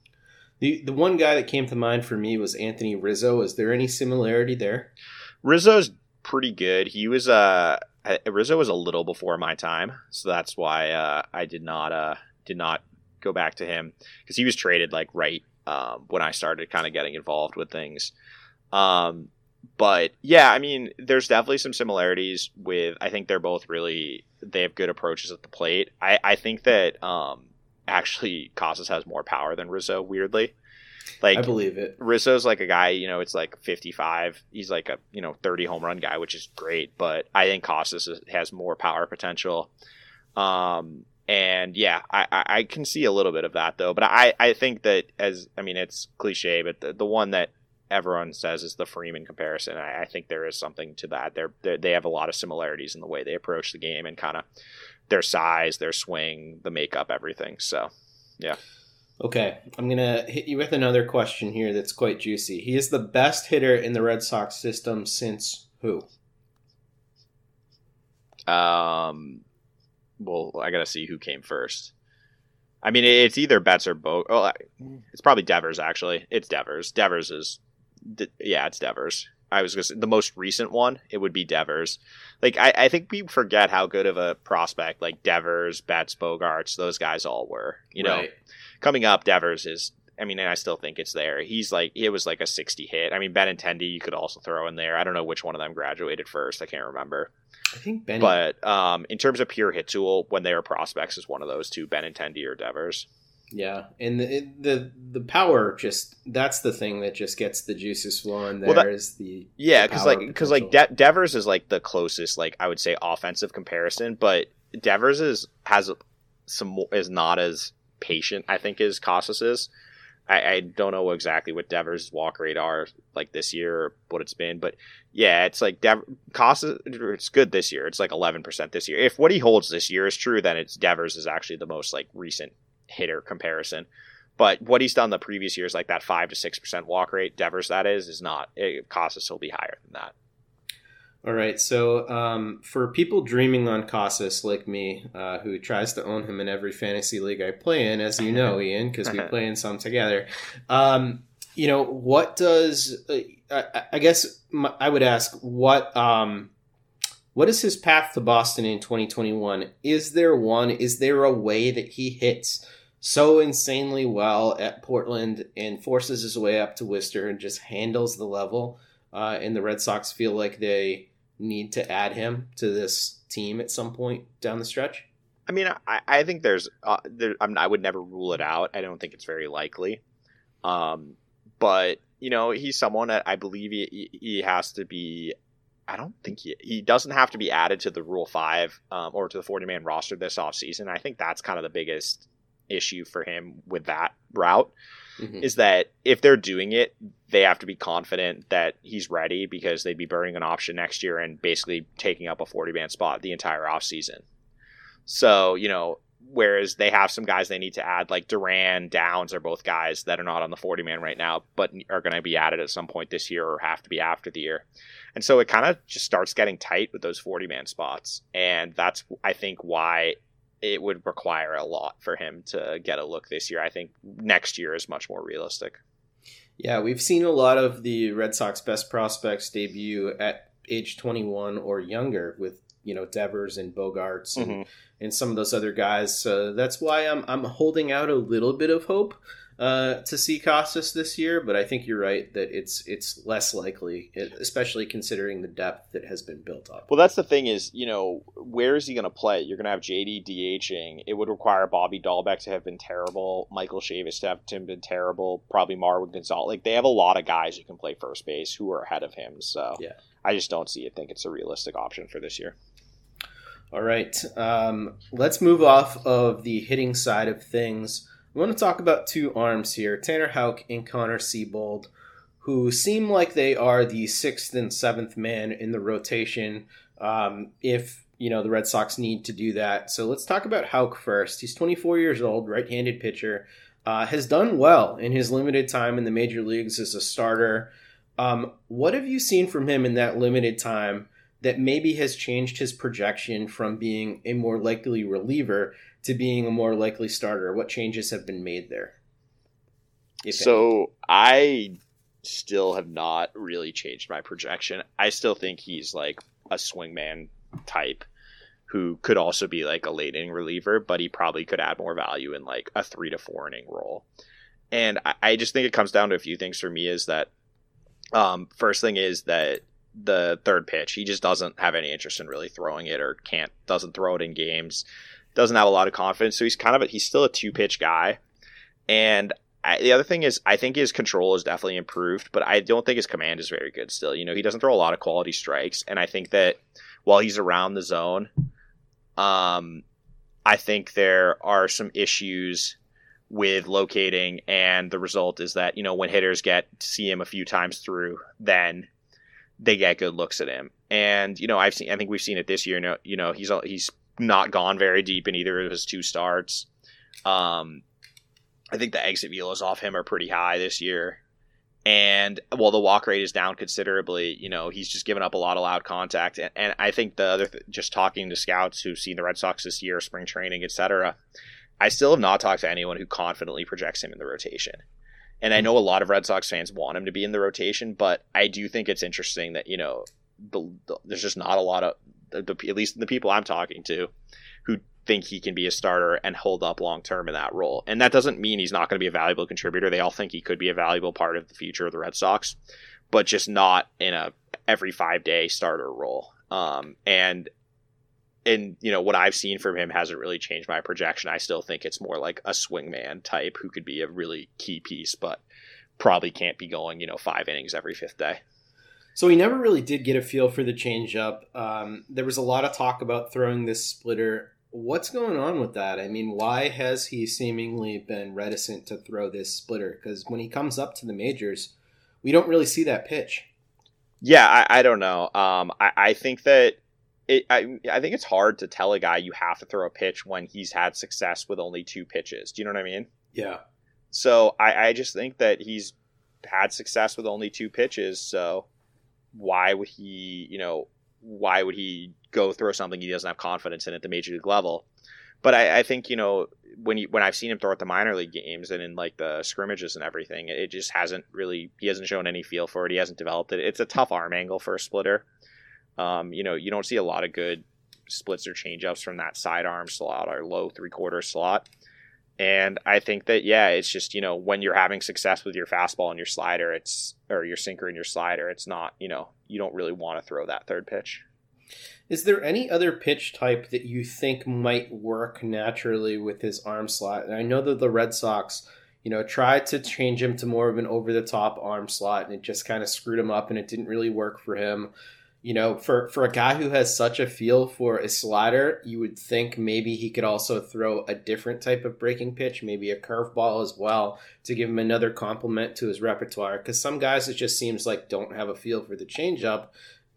The the one guy that came to mind for me was Anthony Rizzo. Is there any similarity there? Rizzo's pretty good. He was uh Rizzo was a little before my time, so that's why uh, I did not uh did not go back to him because he was traded like right um, when I started kind of getting involved with things. Um, but yeah, I mean, there's definitely some similarities with. I think they're both really they have good approaches at the plate. I I think that um actually Casas has more power than Rizzo. Weirdly, like I believe it. Rizzo's like a guy, you know, it's like 55. He's like a, you know, 30 home run guy, which is great, but I think Casas has more power potential. Um, and yeah, I, I can see a little bit of that though, but I, I think that as, I mean, it's cliche, but the, the one that everyone says is the Freeman comparison. I, I think there is something to that. They're, they're, they have a lot of similarities in the way they approach the game and kind of their size, their swing, the makeup, everything. So, yeah. Okay, I'm going to hit you with another question here that's quite juicy. He is the best hitter in the Red Sox system since who? Um, well, I got to see who came first. I mean, it's either Betts or Bo. Oh, it's probably Devers. Actually, it's Devers. Devers is, yeah, it's Devers. I was gonna the most recent one. It would be Devers. Like I, I think we forget how good of a prospect like Devers, Betts, Bogaerts, those guys all were. You know, right coming up, Devers is. I mean, and I still think it's there. He's like it was like a sixty hit. I mean, Ben Benintendi you could also throw in there. I don't know which one of them graduated first. I can't remember. I think Ben. But um, in terms of pure hit tool, when they were prospects, is one of those two, Ben Benintendi or Devers. Yeah, and the the the power just that's the thing that just gets the juices flowing. There well, that, is the yeah, because like because like De- Devers is like the closest like I would say offensive comparison, but Devers is has some is not as patient I think as Casas is. I, I don't know exactly what Devers' walk rate are like this year or what it's been, but yeah, it's like Dev- Casas. It's good this year. It's like eleven percent this year. If what he holds this year is true, then it's Devers is actually the most like recent hitter comparison. But what he's done the previous years, like that five to six percent walk rate, Devers that is, is not. Eh, it, Casas will be higher than that. All right. So um, for people dreaming on Casas like me, uh, who tries to own him in every fantasy league I play in, as you know, Ian, because we play in some together. Um, you know, what does uh, I, I, guess my, I would ask what um, what is his path to Boston in 2021? Is there one? Is there a way that he hits so insanely well at Portland and forces his way up to Worcester and just handles the level? Uh, and the Red Sox feel like they need to add him to this team at some point down the stretch? I mean, I, I think there's, uh, there, I, mean, I would never rule it out. I don't think it's very likely. Um, but you know, he's someone that I believe he, he has to be. I don't think he he doesn't have to be added to the Rule Five um, or to the forty man roster this offseason. I think that's kind of the biggest issue for him with that route mm-hmm. is that if they're doing it, they have to be confident that he's ready because they'd be burning an option next year and basically taking up a 40 man spot the entire offseason. So, you know, whereas they have some guys they need to add, like Duran, Downs are both guys that are not on the 40 man right now, but are going to be added at some point this year or have to be after the year. And so it kind of just starts getting tight with those 40 man spots. And that's, I think, why it would require a lot for him to get a look this year. I think next year is much more realistic. Yeah, we've seen a lot of the Red Sox best prospects debut at age 21 or younger with, you know, Devers and Bogaerts and, mm-hmm. and some of those other guys. So that's why I'm, I'm holding out a little bit of hope uh, to see Casas this year, but I think you're right that it's it's less likely, especially considering the depth that has been built up. Well, that's the thing is, you know, where is he going to play? You're going to have JD DHing. It would require Bobby Dalbec to have been terrible, Michael Chavis to have been terrible, probably Marwin Gonzalez. Like they have a lot of guys who can play first base who are ahead of him. So yeah, I just don't see it. Think it's a realistic option for this year. All right, um, let's move off of the hitting side of things. I want to talk about two arms here Tanner Houck and Connor Seabold, who seem like they are the sixth and seventh man in the rotation um, if you know the Red Sox need to do that. So let's talk about Houck first. He's 24 years old, right-handed pitcher, uh, has done well in his limited time in the major leagues as a starter. Um, what have you seen from him in that limited time that maybe has changed his projection from being a more likely reliever to being a more likely starter? What changes have been made there? So any? I still have not really changed my projection. I still think he's like a swingman type who could also be like a late inning reliever, but he probably could add more value in like a three to four inning role. And I, I just think it comes down to a few things for me is that um, first thing is that the third pitch, he just doesn't have any interest in really throwing it or can't, doesn't throw it in games, doesn't have a lot of confidence. So he's kind of, a, he's still a two pitch guy. And I, the other thing is, I think his control is definitely improved, but I don't think his command is very good still. You know, he doesn't throw a lot of quality strikes. And I think that while he's around the zone, um, I think there are some issues with locating, and the result is that you know when hitters get to see him a few times through, then they get good looks at him. And you know, I've seen, I think we've seen it this year. You know, you know he's he's not gone very deep in either of his two starts. Um, I think the exit velos off him are pretty high this year. And while the walk rate is down considerably, you know, he's just given up a lot of loud contact. And, and I think the other, th- just talking to scouts who've seen the Red Sox this year, spring training, etc., I still have not talked to anyone who confidently projects him in the rotation. And I know a lot of Red Sox fans want him to be in the rotation, but I do think it's interesting that, you know, the, the, there's just not a lot of, the, at least the people I'm talking to, who think he can be a starter and hold up long term in that role. And that doesn't mean he's not going to be a valuable contributor. They all think he could be a valuable part of the future of the Red Sox, but just not in a every five day starter role. Um, and and you know what I've seen from him hasn't really changed my projection. I still think it's more like a swingman type who could be a really key piece, but probably can't be going you know five innings every fifth day. So he never really did get a feel for the changeup. Um, there was a lot of talk about throwing this splitter What's going on with that? I mean, why has he seemingly been reticent to throw this splitter? Because when he comes up to the majors, we don't really see that pitch. Yeah, I, I don't know. Um, I, I think that it, I, I think it's hard to tell a guy you have to throw a pitch when he's had success with only two pitches. Do you know what I mean? Yeah. So I, I just think that he's had success with only two pitches. So why would he, you know, why would he go throw something he doesn't have confidence in at the major league level? But I, I think you know when he, when I've seen him throw at the minor league games and in like the scrimmages and everything, it just hasn't really he hasn't shown any feel for it. He hasn't developed it. It's a tough arm angle for a splitter. Um, you know, you don't see a lot of good splits or changeups from that sidearm slot or low three quarter slot. And I think that yeah, it's just you know when you're having success with your fastball and your slider, it's or your sinker and your slider, it's not you know you don't really want to throw that third pitch. Is there any other pitch type that you think might work naturally with his arm slot? And I know that the Red Sox, you know, tried to change him to more of an over the top arm slot and it just kind of screwed him up and it didn't really work for him. You know, for, for a guy who has such a feel for a slider, you would think maybe he could also throw a different type of breaking pitch, maybe a curveball as well, to give him another compliment to his repertoire. Because some guys, it just seems like don't have a feel for the changeup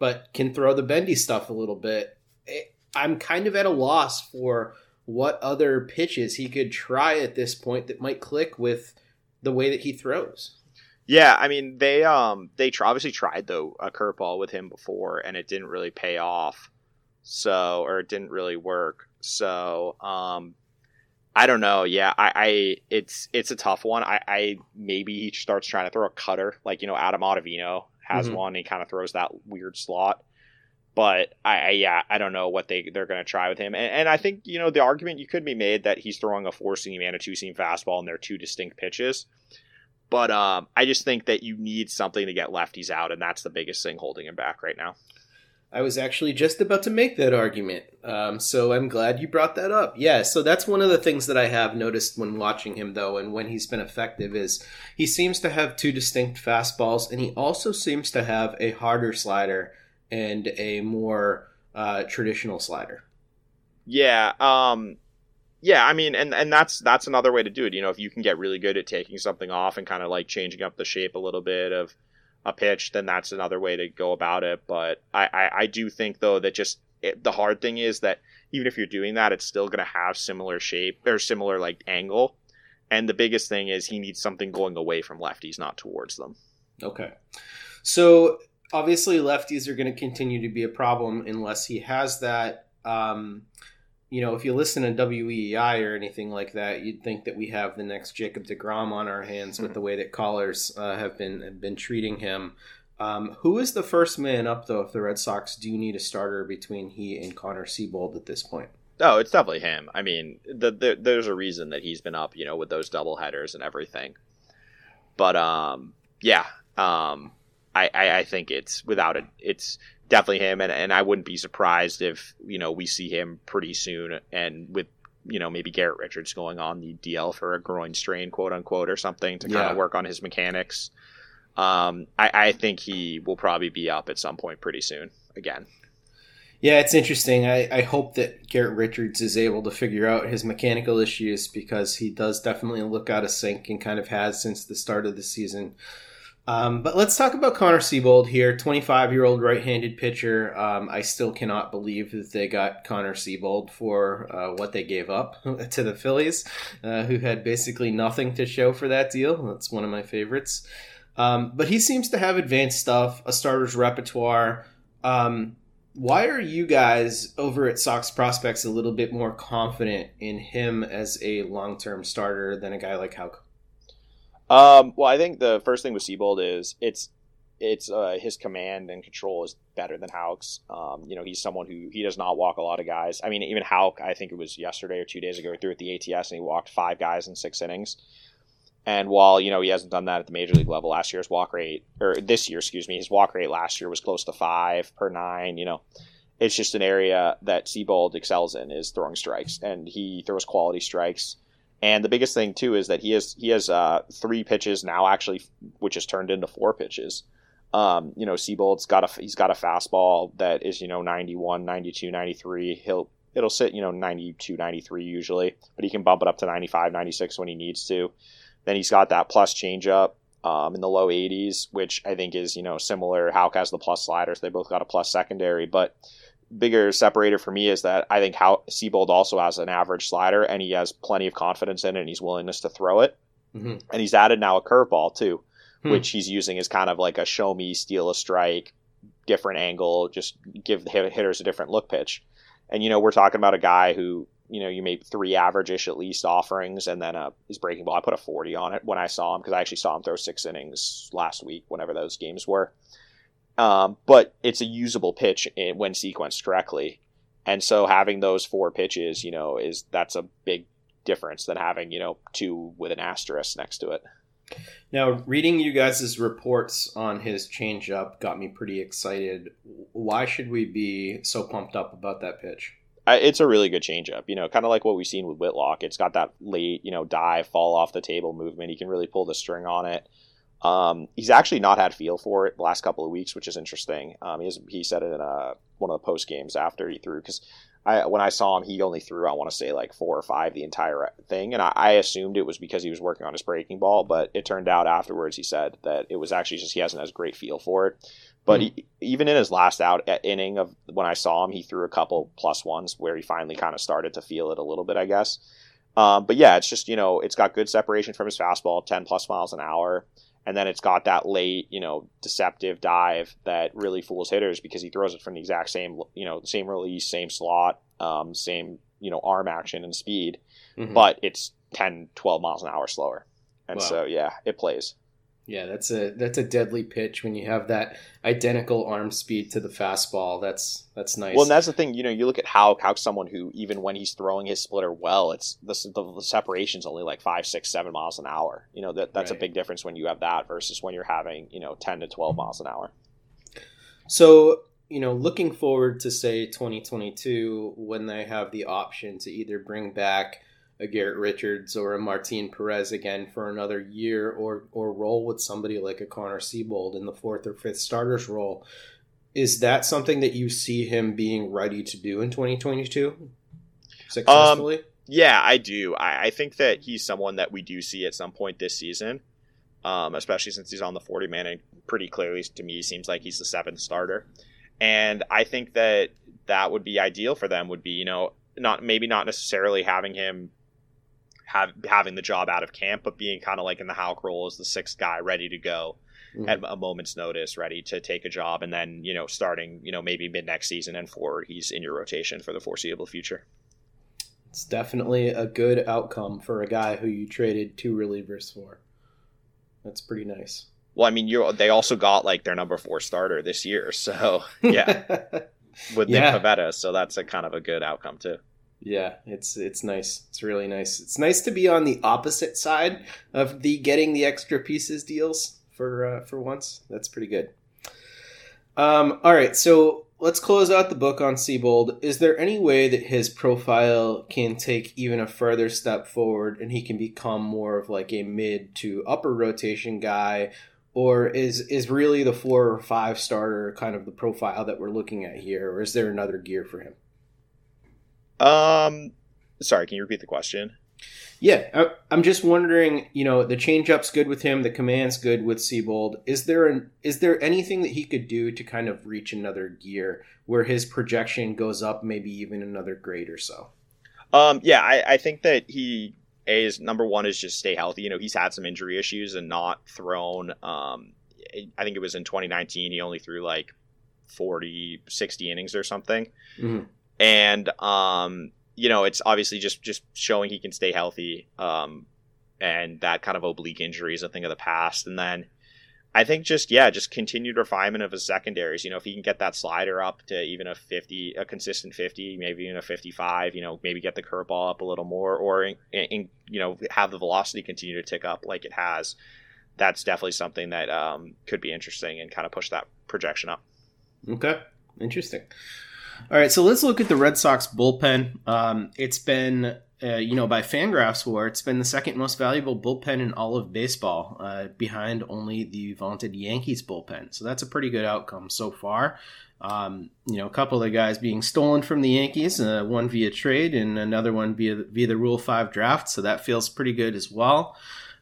but can throw the bendy stuff a little bit. Eh, I'm kind of at a loss for what other pitches he could try at this point that might click with the way that he throws. Yeah, I mean they um they obviously tried though a curveball with him before and it didn't really pay off. So or it didn't really work. So um I don't know. Yeah, I, I it's it's a tough one. I, I maybe he starts trying to throw a cutter like you know Adam Ottavino has mm-hmm. one. He kind of throws that weird slot. But I, I, yeah, I don't know what they they're going to try with him. And, and, I think you know the argument you could be made that he's throwing a four seam and a two seam fastball, and they're two distinct pitches. But um, I just think that you need something to get lefties out, and that's the biggest thing holding him back right now. I was actually just about to make that argument. Um, so I'm glad you brought that up. Yeah, so that's one of the things that I have noticed when watching him, though, and when he's been effective is he seems to have two distinct fastballs, and he also seems to have a harder slider and a more uh, traditional slider. Yeah, um, yeah. I mean, and and that's that's another way to do it. You know, if you can get really good at taking something off and kind of like changing up the shape a little bit of a pitch, then that's another way to go about it. But I, I, I do think though that just it, the hard thing is that even if you're doing that, it's still going to have similar shape or similar like angle. And the biggest thing is he needs something going away from lefties, not towards them. Okay. So obviously lefties are going to continue to be a problem unless he has that. Um, you know, if you listen to WEEI or anything like that, you'd think that we have the next Jacob Degrom on our hands with the way that callers uh, have been have been treating him. Um, who is the first man up though? If the Red Sox do need a starter between he and Connor Seabold at this point. Oh, it's definitely him. I mean, the, the, there's a reason that he's been up, you know, with those double headers and everything. But um, yeah, um, I, I, I think it's without it, it's definitely him, and, and I wouldn't be surprised if you know we see him pretty soon, and with you know maybe Garrett Richards going on the DL for a groin strain, quote unquote, or something to kind of work on his mechanics. Um, I, I think he will probably be up at some point pretty soon again. Yeah, it's interesting. I, I hope that Garrett Richards is able to figure out his mechanical issues because he does definitely look out of sync and kind of has since the start of the season. Um, but let's talk about Connor Seabold here, 25 year old right handed pitcher. Um, I still cannot believe that they got Connor Seabold for uh, what they gave up to the Phillies, uh, who had basically nothing to show for that deal. That's one of my favorites. Um, but he seems to have advanced stuff, a starter's repertoire. Um, why are you guys over at Sox Prospects a little bit more confident in him as a long term starter than a guy like Houck? Um, well, I think the first thing with Seabold is it's it's uh, his command and control is better than Houck's. Um, you know, he's someone who he does not walk a lot of guys. I mean, even Houck, I think it was yesterday or two days ago, threw at the ATS and he walked five guys in six innings. And while you know he hasn't done that at the major league level, last year's walk rate or this year, excuse me, his walk rate last year was close to five per nine. You know, it's just an area that Seabold excels in is throwing strikes, and he throws quality strikes. And the biggest thing too is that he has he has uh, three pitches now actually, which has turned into four pitches. Um, you know, Seabold's got a he's got a fastball that is you know 91, 92, 93. He'll it'll sit you know 92, 93 usually, but he can bump it up to 95, 96 when he needs to. Then he's got that plus changeup um, in the low 80s, which I think is you know similar. Houck has the plus sliders; they both got a plus secondary, but bigger separator for me is that I think how Seabold also has an average slider and he has plenty of confidence in it and he's willingness to throw it. Mhm. And he's added now a curveball too, Hmm. which he's using as kind of like a show me, steal a strike, different angle, just give the hitters a different look pitch. And you know, we're talking about a guy who, you know, you made three average-ish at least offerings and then uh, his breaking ball. I put a 40 on it when I saw him because I actually saw him throw six innings last week, whenever those games were. Um, but it's a usable pitch in, when sequenced correctly. And so having those four pitches, you know, is that's a big difference than having, you know, two with an asterisk next to it. Now, reading you guys' reports on his changeup got me pretty excited. Why should we be so pumped up about that pitch? I, it's a really good changeup, you know, kind of like what we've seen with Whitlock. It's got that late, you know, dive, fall off the table movement. He can really pull the string on it. Um, he's actually not had feel for it the last couple of weeks, which is interesting. Um, he, has, he said it in a, one of the post games after he threw because I when I saw him, he only threw I want to say like four or five the entire thing, and I, I assumed it was because he was working on his breaking ball, but it turned out afterwards he said that it was actually just he hasn't as great feel for it. But he, even in his last out inning of when I saw him, he threw a couple plus ones where he finally kind of started to feel it a little bit, I guess. Um, but yeah, it's just you know it's got good separation from his fastball, ten plus miles an hour, and then it's got that late you know deceptive dive that really fools hitters because he throws it from the exact same you know same release, same slot, um, same you know arm action and speed, Mhm. but it's 10, 12 miles an hour slower, and Wow. so yeah, it plays. Yeah, that's a that's a deadly pitch when you have that identical arm speed to the fastball. That's that's nice. Well, and that's the thing. You know, you look at how how someone who even when he's throwing his splitter well, it's the the, the separation's only like five, six, seven miles an hour. You know that that's a big difference when you have that versus when you're having you know ten to twelve miles an hour. So, you know, looking forward to say 2022 when they have the option to either bring back a Garrett Richards or a Martin Perez again for another year or or roll with somebody like a Connor Seabold in the fourth or fifth starters role. Is that something that you see him being ready to do in 2022 successfully? Yeah, I do. I, I think that he's someone that we do see at some point this season. um, especially since he's on the 40 man and pretty clearly to me seems like he's the seventh starter. And I think that that would be ideal for them. Would be you know not maybe not necessarily having him have having the job out of camp, but being kind of like in the Houck role as the sixth guy ready to go mm-hmm. at a moment's notice, ready to take a job, and then you know starting you know maybe mid next season and forward, he's in your rotation for the foreseeable future. It's definitely a good outcome for a guy who you traded two relievers for. That's pretty nice. Well, I mean, you they also got like their number four starter this year, so yeah, with Nick yeah. Pivetta, so that's a kind of a good outcome too. Yeah, it's it's nice. It's really nice. It's nice to be on the opposite side of the getting the extra pieces deals for uh, for once. That's pretty good. Um, all right, so let's close out the book on Seabold. Is there any way that his profile can take even a further step forward and he can become more of like a mid to upper rotation guy? Or is is really the four or five starter kind of the profile that we're looking at here, or is there another gear for him? Um, sorry, can you repeat the question? Yeah, I'm just wondering. You know, the changeup's good with him. The command's good with Seabold. Is there an is there anything that he could do to kind of reach another gear where his projection goes up, maybe even another grade or so? Um, yeah, I, I think that he a is number one is just stay healthy. You know, he's had some injury issues and not thrown. Um, I think it was in 2019. He only threw like 40, 60 innings or something. Mm-hmm. And um, you know, it's obviously just just showing he can stay healthy. Um, and that kind of oblique injury is a thing of the past. And then I think just yeah, just continued refinement of his secondaries. You know, if he can get that slider up to even a fifty, a consistent fifty, maybe even a fifty-five. You know, maybe get the curveball up a little more, or in, in, you know have the velocity continue to tick up like it has. That's definitely something that um, could be interesting and kind of push that projection up. Okay, interesting. All right, so let's look at the Red Sox bullpen. Um, it's been, uh, you know, by Fangraphs WAR, it's been the second most valuable bullpen in all of baseball, uh, behind only the vaunted Yankees bullpen. So that's a pretty good outcome so far. Um, you know, a couple of guys being stolen from the Yankees, uh, one via trade and another one via via the Rule Five draft. So that feels pretty good as well.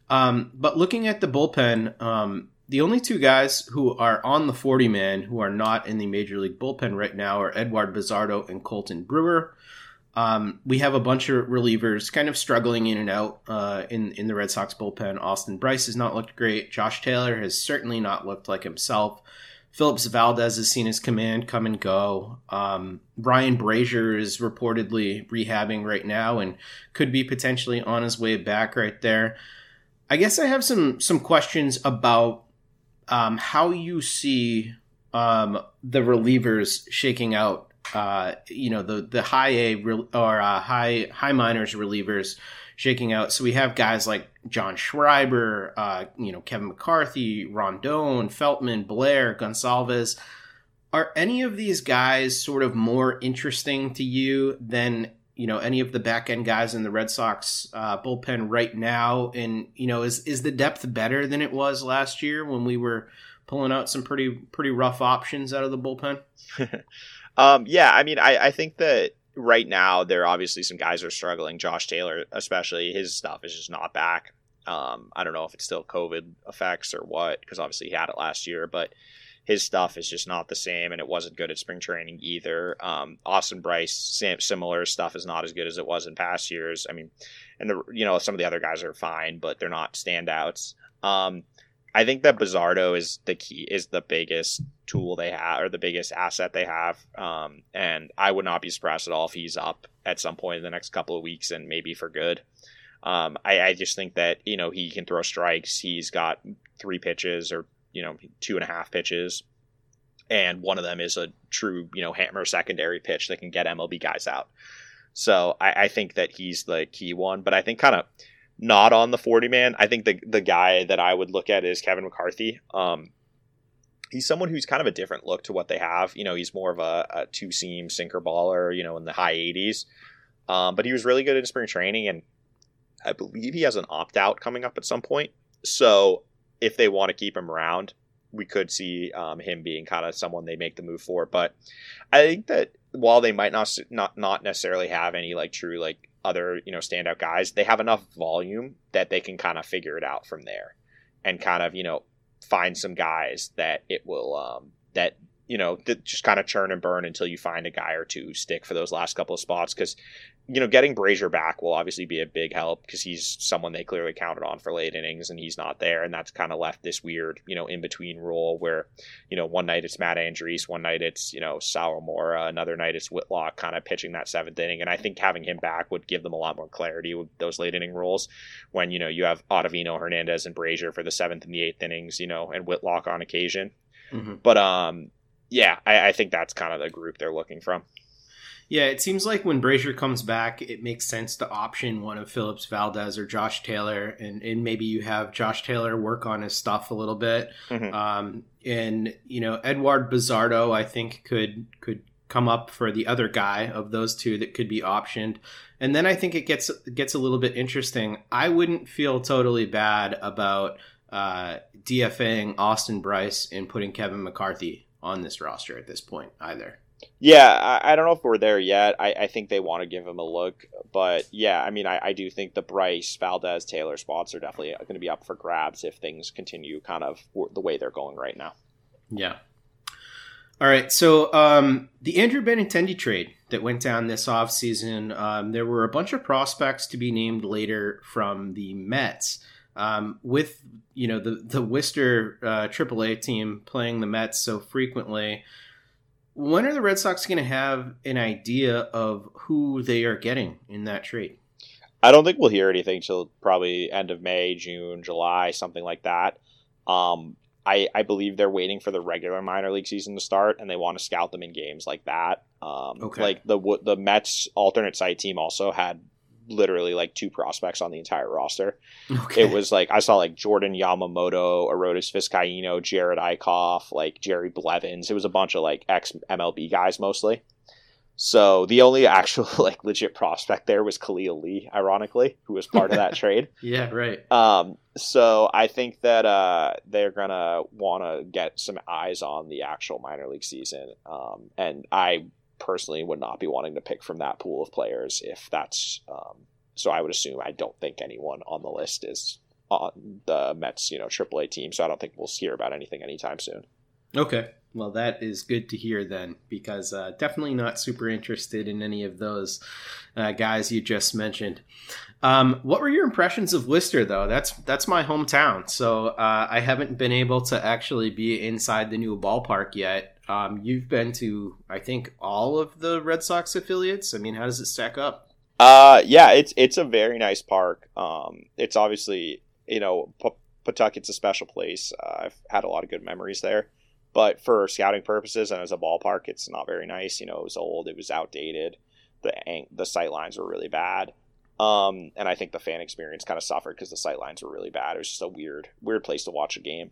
Um, but looking at the bullpen, um, the only two guys who are on the 40 man who are not in the major league bullpen right now are Eduard Bazardo and Colten Brewer. Um, we have a bunch of relievers kind of struggling in and out uh, in in the Red Sox bullpen. Austin Brice has not looked great. Josh Taylor has certainly not looked like himself. Phillips Valdez has seen his command come and go. Um, Ryan Brasier is reportedly rehabbing right now and could be potentially on his way back right there. I guess I have some some questions about um, how you see um, the relievers shaking out. Uh, you know the the high A re- or uh, high high minors relievers shaking out. So we have guys like John Schreiber, uh, you know Kevin McCarthy, Rondon, Feltman, Blair, Gonsalves. Are any of these guys sort of more interesting to you than you know any of the back end guys in the Red Sox uh, bullpen right now? And you know, is is the depth better than it was last year when we were pulling out some pretty pretty rough options out of the bullpen? um, yeah, I mean, I, I think that right now there are obviously some guys are struggling. Josh Taylor, especially, his stuff is just not back. Um, I don't know if it's still COVID effects or what, because obviously he had it last year, but his stuff is just not the same, and it wasn't good at spring training either. Um, Austin Brice, similar stuff is not as good as it was in past years. I mean, and the you know some of the other guys are fine, but they're not standouts. Um, I think that Bazardo is the key, is the biggest tool they have, or the biggest asset they have. Um, and I would not be surprised at all if he's up at some point in the next couple of weeks, and maybe for good. Um, I, I, just think that you know he can throw strikes. He's got three pitches or you know two and a half pitches, and one of them is a true you know hammer secondary pitch that can get MLB guys out. So I, I think that he's the key one, but I think kind of not on the forty man. I think the the guy that I would look at is Kevin McCarthy. Um, he's someone who's kind of a different look to what they have. You know, he's more of a, a two seam sinker baller. You know, in the high eighties. Um, but he was really good in spring training, and I believe he has an opt out coming up at some point. So if they want to keep him around, we could see um, him being kind of someone they make the move for. But I think that while they might not not not necessarily have any like true like other you know standout guys, they have enough volume that they can kind of figure it out from there. and kind of you know find some guys that it will um, that you know that just kind of churn and burn until you find a guy or two stick for those last couple of spots because you know, getting Brasier back will obviously be a big help because he's someone they clearly counted on for late innings and he's not there. And that's kind of left this weird, you know, in between role where, you know, one night it's Matt Andriese, one night it's, you know, Sawamura, another night it's Whitlock kind of pitching that seventh inning. And I think having him back would give them a lot more clarity with those late inning roles when, you know, you have Ottavino, Hernandez, and Brasier for the seventh and the eighth innings, you know, and Whitlock on occasion. Mm-hmm. But, um, yeah, I, I think that's kind of the group they're looking from. Yeah, it seems like when Brasier comes back, it makes sense to option one of Phillips Valdez or Josh Taylor, and, and maybe you have Josh Taylor work on his stuff a little bit. Mm-hmm. Um, and you know, Eduard Bazardo, I think could could come up for the other guy of those two that could be optioned. And then I think it gets gets a little bit interesting. I wouldn't feel totally bad about uh, DFAing Austin Brice and putting Kevin McCarthy on this roster at this point either. Yeah, I, I, don't know if we're there yet. I, I think they want to give him a look, but yeah, I mean, I, I do think the Brice Valdez, Taylor spots are definitely going to be up for grabs if things continue kind of the way they're going right now. Yeah. All right, so um, the Andrew Benintendi trade that went down this offseason, um, there were a bunch of prospects to be named later from the Mets. Um, with you know the the Worcester uh, AAA team playing the Mets so frequently, when are the Red Sox going to have an idea of who they are getting in that trade? I don't think we'll hear anything till probably end of May, June, July, something like that. Um, I, I believe they're waiting for the regular minor league season to start, and they want to scout them in games like that. Um, okay. Like the the Mets alternate site team also had literally like two prospects on the entire roster. Okay. It was like I saw like Jordan Yamamoto, Arodys Vizcaino, Jared Eickhoff, like Jerry Blevins. It was a bunch of like ex MLB guys mostly. So the only actual like legit prospect there was Khalil Lee, ironically, who was part of that trade. Yeah, right. Um, so I think that uh, they're gonna want to get some eyes on the actual minor league season, um, and I personally would not be wanting to pick from that pool of players if that's um, so I would assume I don't think anyone on the list is on the Mets, you know, AAA team. So I don't think we'll hear about anything anytime soon. Okay. Well, that is good to hear then, because uh, definitely not super interested in any of those uh, guys you just mentioned. Um, what were your impressions of Worcester, though? That's that's my hometown, so uh, I haven't been able to actually be inside the new ballpark yet. Um, you've been to, I think, all of the Red Sox affiliates. I mean, how does it stack up? Uh, yeah, it's it's a very nice park. Um, it's obviously you know P- Pawtucket's a special place. Uh, I've had a lot of good memories there, but for scouting purposes and as a ballpark, it's not very nice. You know, it was old, it was outdated. The the sight lines were really bad. Um, and I think the fan experience kind of suffered because the sight lines were really bad. It was just a weird, weird place to watch a game.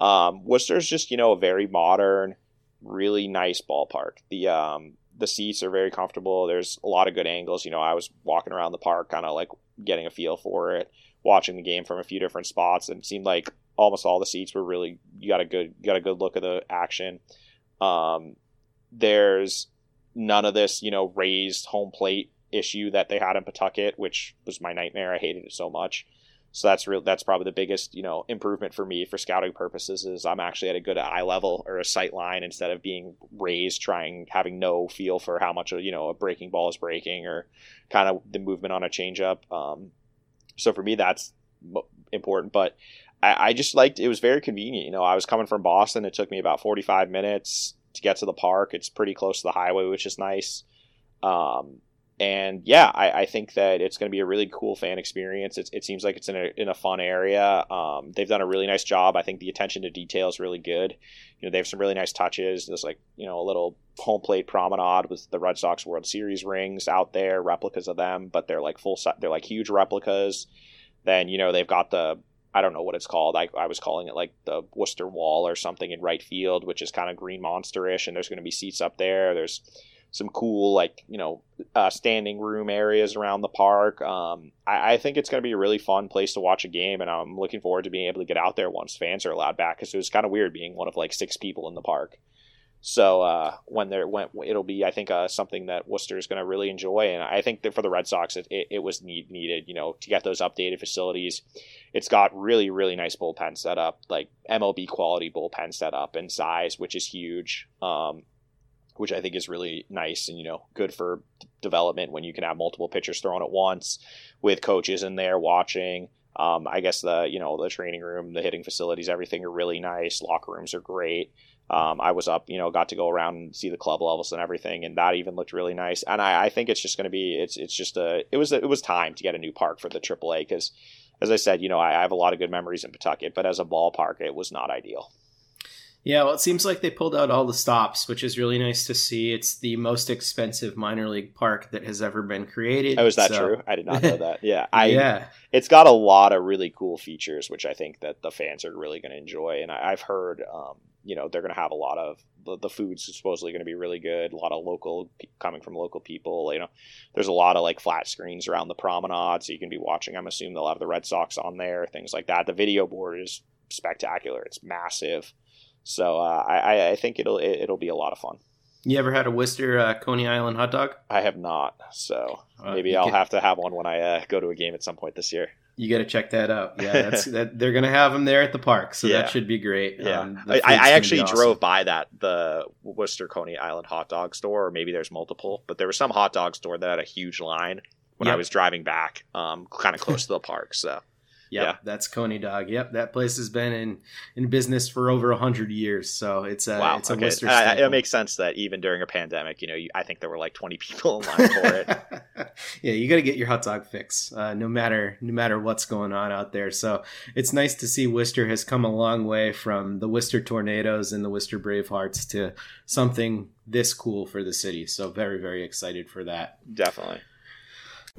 Um, Worcester's just you know a very modern, really nice ballpark. The um the seats are very comfortable. There's a lot of good angles. You know, I was walking around the park, kind of like getting a feel for it, watching the game from a few different spots, and it seemed like almost all the seats were really you got a good you got a good look of the action. Um, there's none of this, you know, raised home plate issue that they had in Pawtucket, which was my nightmare. I hated it so much. So that's real. That's probably the biggest, you know, improvement for me for scouting purposes. Is I'm actually at a good eye level or a sight line instead of being raised, trying having no feel for how much a, you know a breaking ball is breaking or kind of the movement on a changeup. Um, so for me, that's important. But I, I just liked it was very convenient. You know, I was coming from Boston. It took me about 45 minutes to get to the park. It's pretty close to the highway, which is nice. Um, and yeah, I, I, think that it's going to be a really cool fan experience. It's, it seems like it's in a, in a fun area. Um, they've done a really nice job. I think the attention to detail is really good. You know, they have some really nice touches. There's like you know a little home plate promenade with the Red Sox World Series rings out there, replicas of them, but they're like full. They're like huge replicas. Then you know they've got the I don't know what it's called. I, I was calling it like the Worcester Wall or something in right field, which is kind of green monsterish, and there's going to be seats up there. There's some cool like you know uh, standing room areas around the park. Um, I, I, think it's going to be a really fun place to watch a game, and I'm looking forward to being able to get out there once fans are allowed back because it was kind of weird being one of like six people in the park. So uh, when they're when it'll be, I think, uh, something that Worcester is going to really enjoy, and I think that for the Red Sox, it, it, it was need, needed, you know, to get those updated facilities. It's got really really nice bullpen set up, like MLB quality bullpen set up and size, which is huge. Um, which I think is really nice and you know good for development when you can have multiple pitchers thrown at once with coaches in there watching. Um, I guess the you know the training room, the hitting facilities, everything are really nice. Locker rooms are great. Um, I was up, you know, got to go around and see the club levels and everything, and that even looked really nice. And I, I think it's just going to be, it's it's just a, it was it was time to get a new park for the AAA because, as I said, you know, I, I have a lot of good memories in Pawtucket, but as a ballpark, it was not ideal. Yeah, well, it seems like they pulled out all the stops, which is really nice to see. It's the most expensive minor league park that has ever been created. Oh, is that so. true? I did not know that. Yeah, I yeah. It's got a lot of really cool features, which I think that the fans are really going to enjoy. And I, have heard, um, you know, they're going to have a lot of the, the food's supposedly going to be really good. A lot of local coming from local people. You know, there's a lot of like flat screens around the promenade, so you can be watching. I'm assuming they'll have the Red Sox on there, things like that. The video board is spectacular. It's massive. So uh, I, I think it'll it'll be a lot of fun. You ever had a Worcester uh, Coney Island hot dog? I have not, so uh, maybe I'll have to have one when I uh, go to a game at some point this year. You got to check that out. Yeah, that's that. They're gonna have them there at the park, so yeah. that should be great. Yeah, um, I, I, actually awesome. drove by that the Worcester Coney Island hot dog store, or maybe there's multiple, but there was some hot dog store that had a huge line when yep. I was driving back, um, kind of close to the park. So Yep, yeah, that's Coney Dog. Yep, that place has been in in business for over hundred years, so it's a wow, it's a okay. Worcester. Uh, it makes sense that even during a pandemic, you know, you, I think there were like twenty people in line for it. yeah, you got to get your hot dog fix, uh, no matter no matter what's going on out there. So it's nice to see Worcester has come a long way from the Worcester Tornadoes and the Worcester Bravehearts to something this cool for the city. So very very excited for that. Definitely.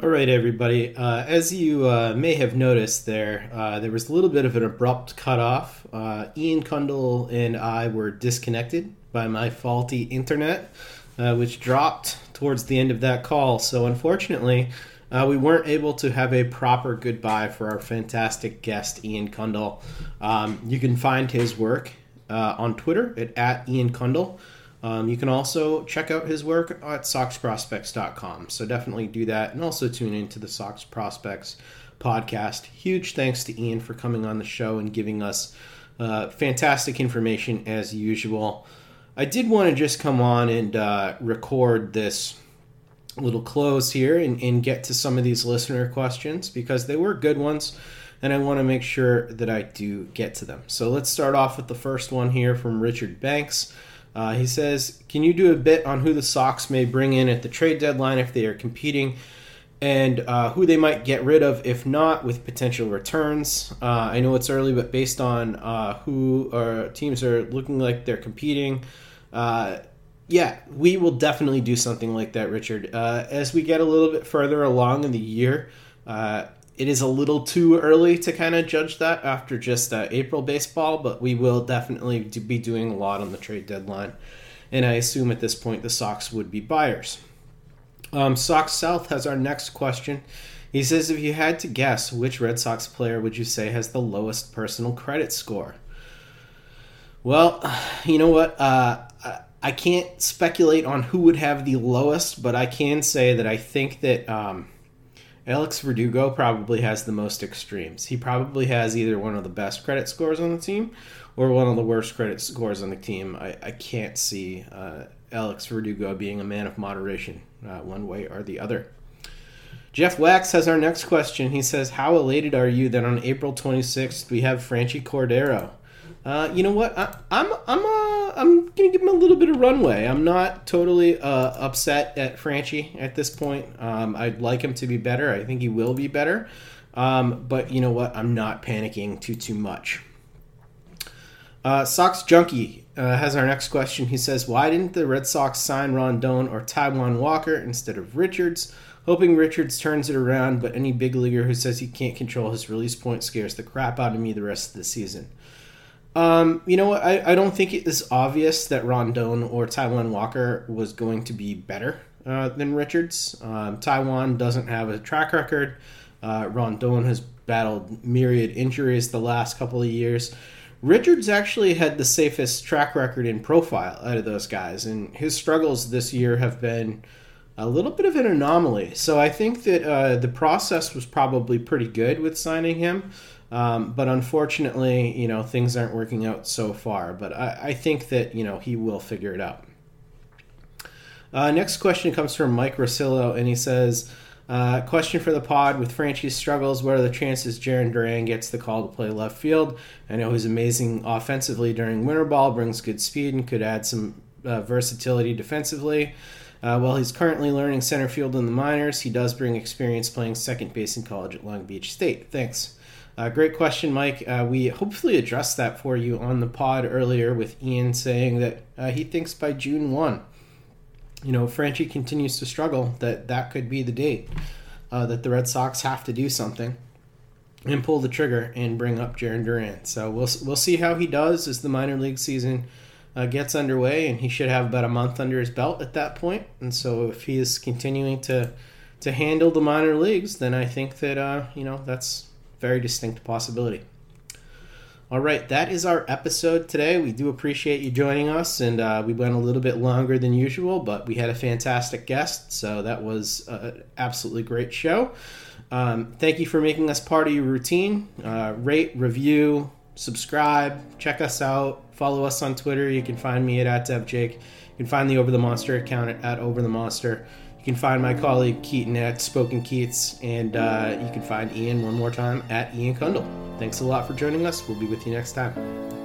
All right, everybody. Uh, as you uh, may have noticed, there uh, there was a little bit of an abrupt cutoff. Uh, Ian Cundall and I were disconnected by my faulty internet, uh, which dropped towards the end of that call. So, unfortunately, uh, we weren't able to have a proper goodbye for our fantastic guest, Ian Cundall. Um, you can find his work on Twitter at, at Ian Cundall. Um, you can also check out his work at SoxProspects.com. So definitely do that and also tune into the Sox Prospects podcast. Huge thanks to Ian for coming on the show and giving us uh, fantastic information as usual. I did want to just come on and uh, record this little close here and, and get to some of these listener questions because they were good ones and I want to make sure that I do get to them. So let's start off with the first one here from Richard Banks. Uh, he says, Can you do a bit on who the Sox may bring in at the trade deadline if they are competing? And uh, who they might get rid of if not, with potential returns. Uh, I know it's early, but based on uh, who our teams are looking like they're competing, uh, yeah, we will definitely do something like that, Richard. Uh, as we get a little bit further along in the year, it is a little too early to kind of judge that after just uh, April baseball, but we will definitely be doing a lot on the trade deadline. And I assume at this point the Sox would be buyers. Um, Sox South has our next question. He says, if you had to guess, which Red Sox player would you say has the lowest personal credit score? Well, you know what? Uh, I can't speculate on who would have the lowest, but I can say that I think that. Um, Alex Verdugo probably has the most extremes. He probably has either one of the best credit scores on the team or one of the worst credit scores on the team. I, I can't see uh, Alex Verdugo being a man of moderation uh, one way or the other. Jeff Wax has our next question. He says, How elated are you that on April 26th we have Franchy Cordero? Uh, you know what? I, am I'm I'm uh, I'm gonna give him a little bit of runway. I'm not totally uh, upset at Franchy at this point. Um, I'd like him to be better. I think he will be better. Um, but you know what? I'm not panicking too too much. Uh, Sox Junkie uh, has our next question. He says, "Why didn't the Red Sox sign Rondon or Taijuan Walker instead of Richards?" Hoping Richards turns it around, but any big leaguer who says he can't control his release point scares the crap out of me the rest of the season. Um, you know what? I, I don't think it is obvious that Rondon or Taijuan Walker was going to be better uh, than Richards. Um, Taijuan doesn't have a track record. Uh, Rondon has battled myriad injuries the last couple of years. Richards actually had the safest track record in profile out of those guys, and his struggles this year have been a little bit of an anomaly. So I think that uh, the process was probably pretty good with signing him. Um, but unfortunately, you know, things aren't working out so far. But I, I think that, you know, he will figure it out. Uh, next question comes from Mike Rosillo, and he says, uh, question for the pod with Franchy's struggles. What are the chances Jarren Duran gets the call to play left field? I know he's amazing offensively during winter ball, brings good speed, and could add some uh, versatility defensively. Uh, while he's currently learning center field in the minors, he does bring experience playing second base in college at Long Beach State. Thanks. Uh, great question, Mike. Uh, we hopefully addressed that for you on the pod earlier with Ian saying that uh, he thinks by June 1 you know, Franchy continues to struggle, that that could be the date uh, that the Red Sox have to do something and pull the trigger and bring up Jarren Duran. So we'll we'll see how he does as the minor league season uh, gets underway, and he should have about a month under his belt at that point. And so if he is continuing to to handle the minor leagues, then I think that uh, you know that's very distinct possibility. All right, that is our episode today. We do appreciate you joining us, and uh, we went a little bit longer than usual, but we had a fantastic guest, so that was an absolutely great show. Um, thank you for making us part of your routine. Uh, rate, review, subscribe, check us out, follow us on Twitter. You can find me at, at DevJake. You can find the Over the Monster account at, at Over the Monster. You can find my colleague Keaton at Spoken Keats, and uh, you can find Ian one more time at Ian Cundall. Thanks a lot for joining us. We'll be with you next time.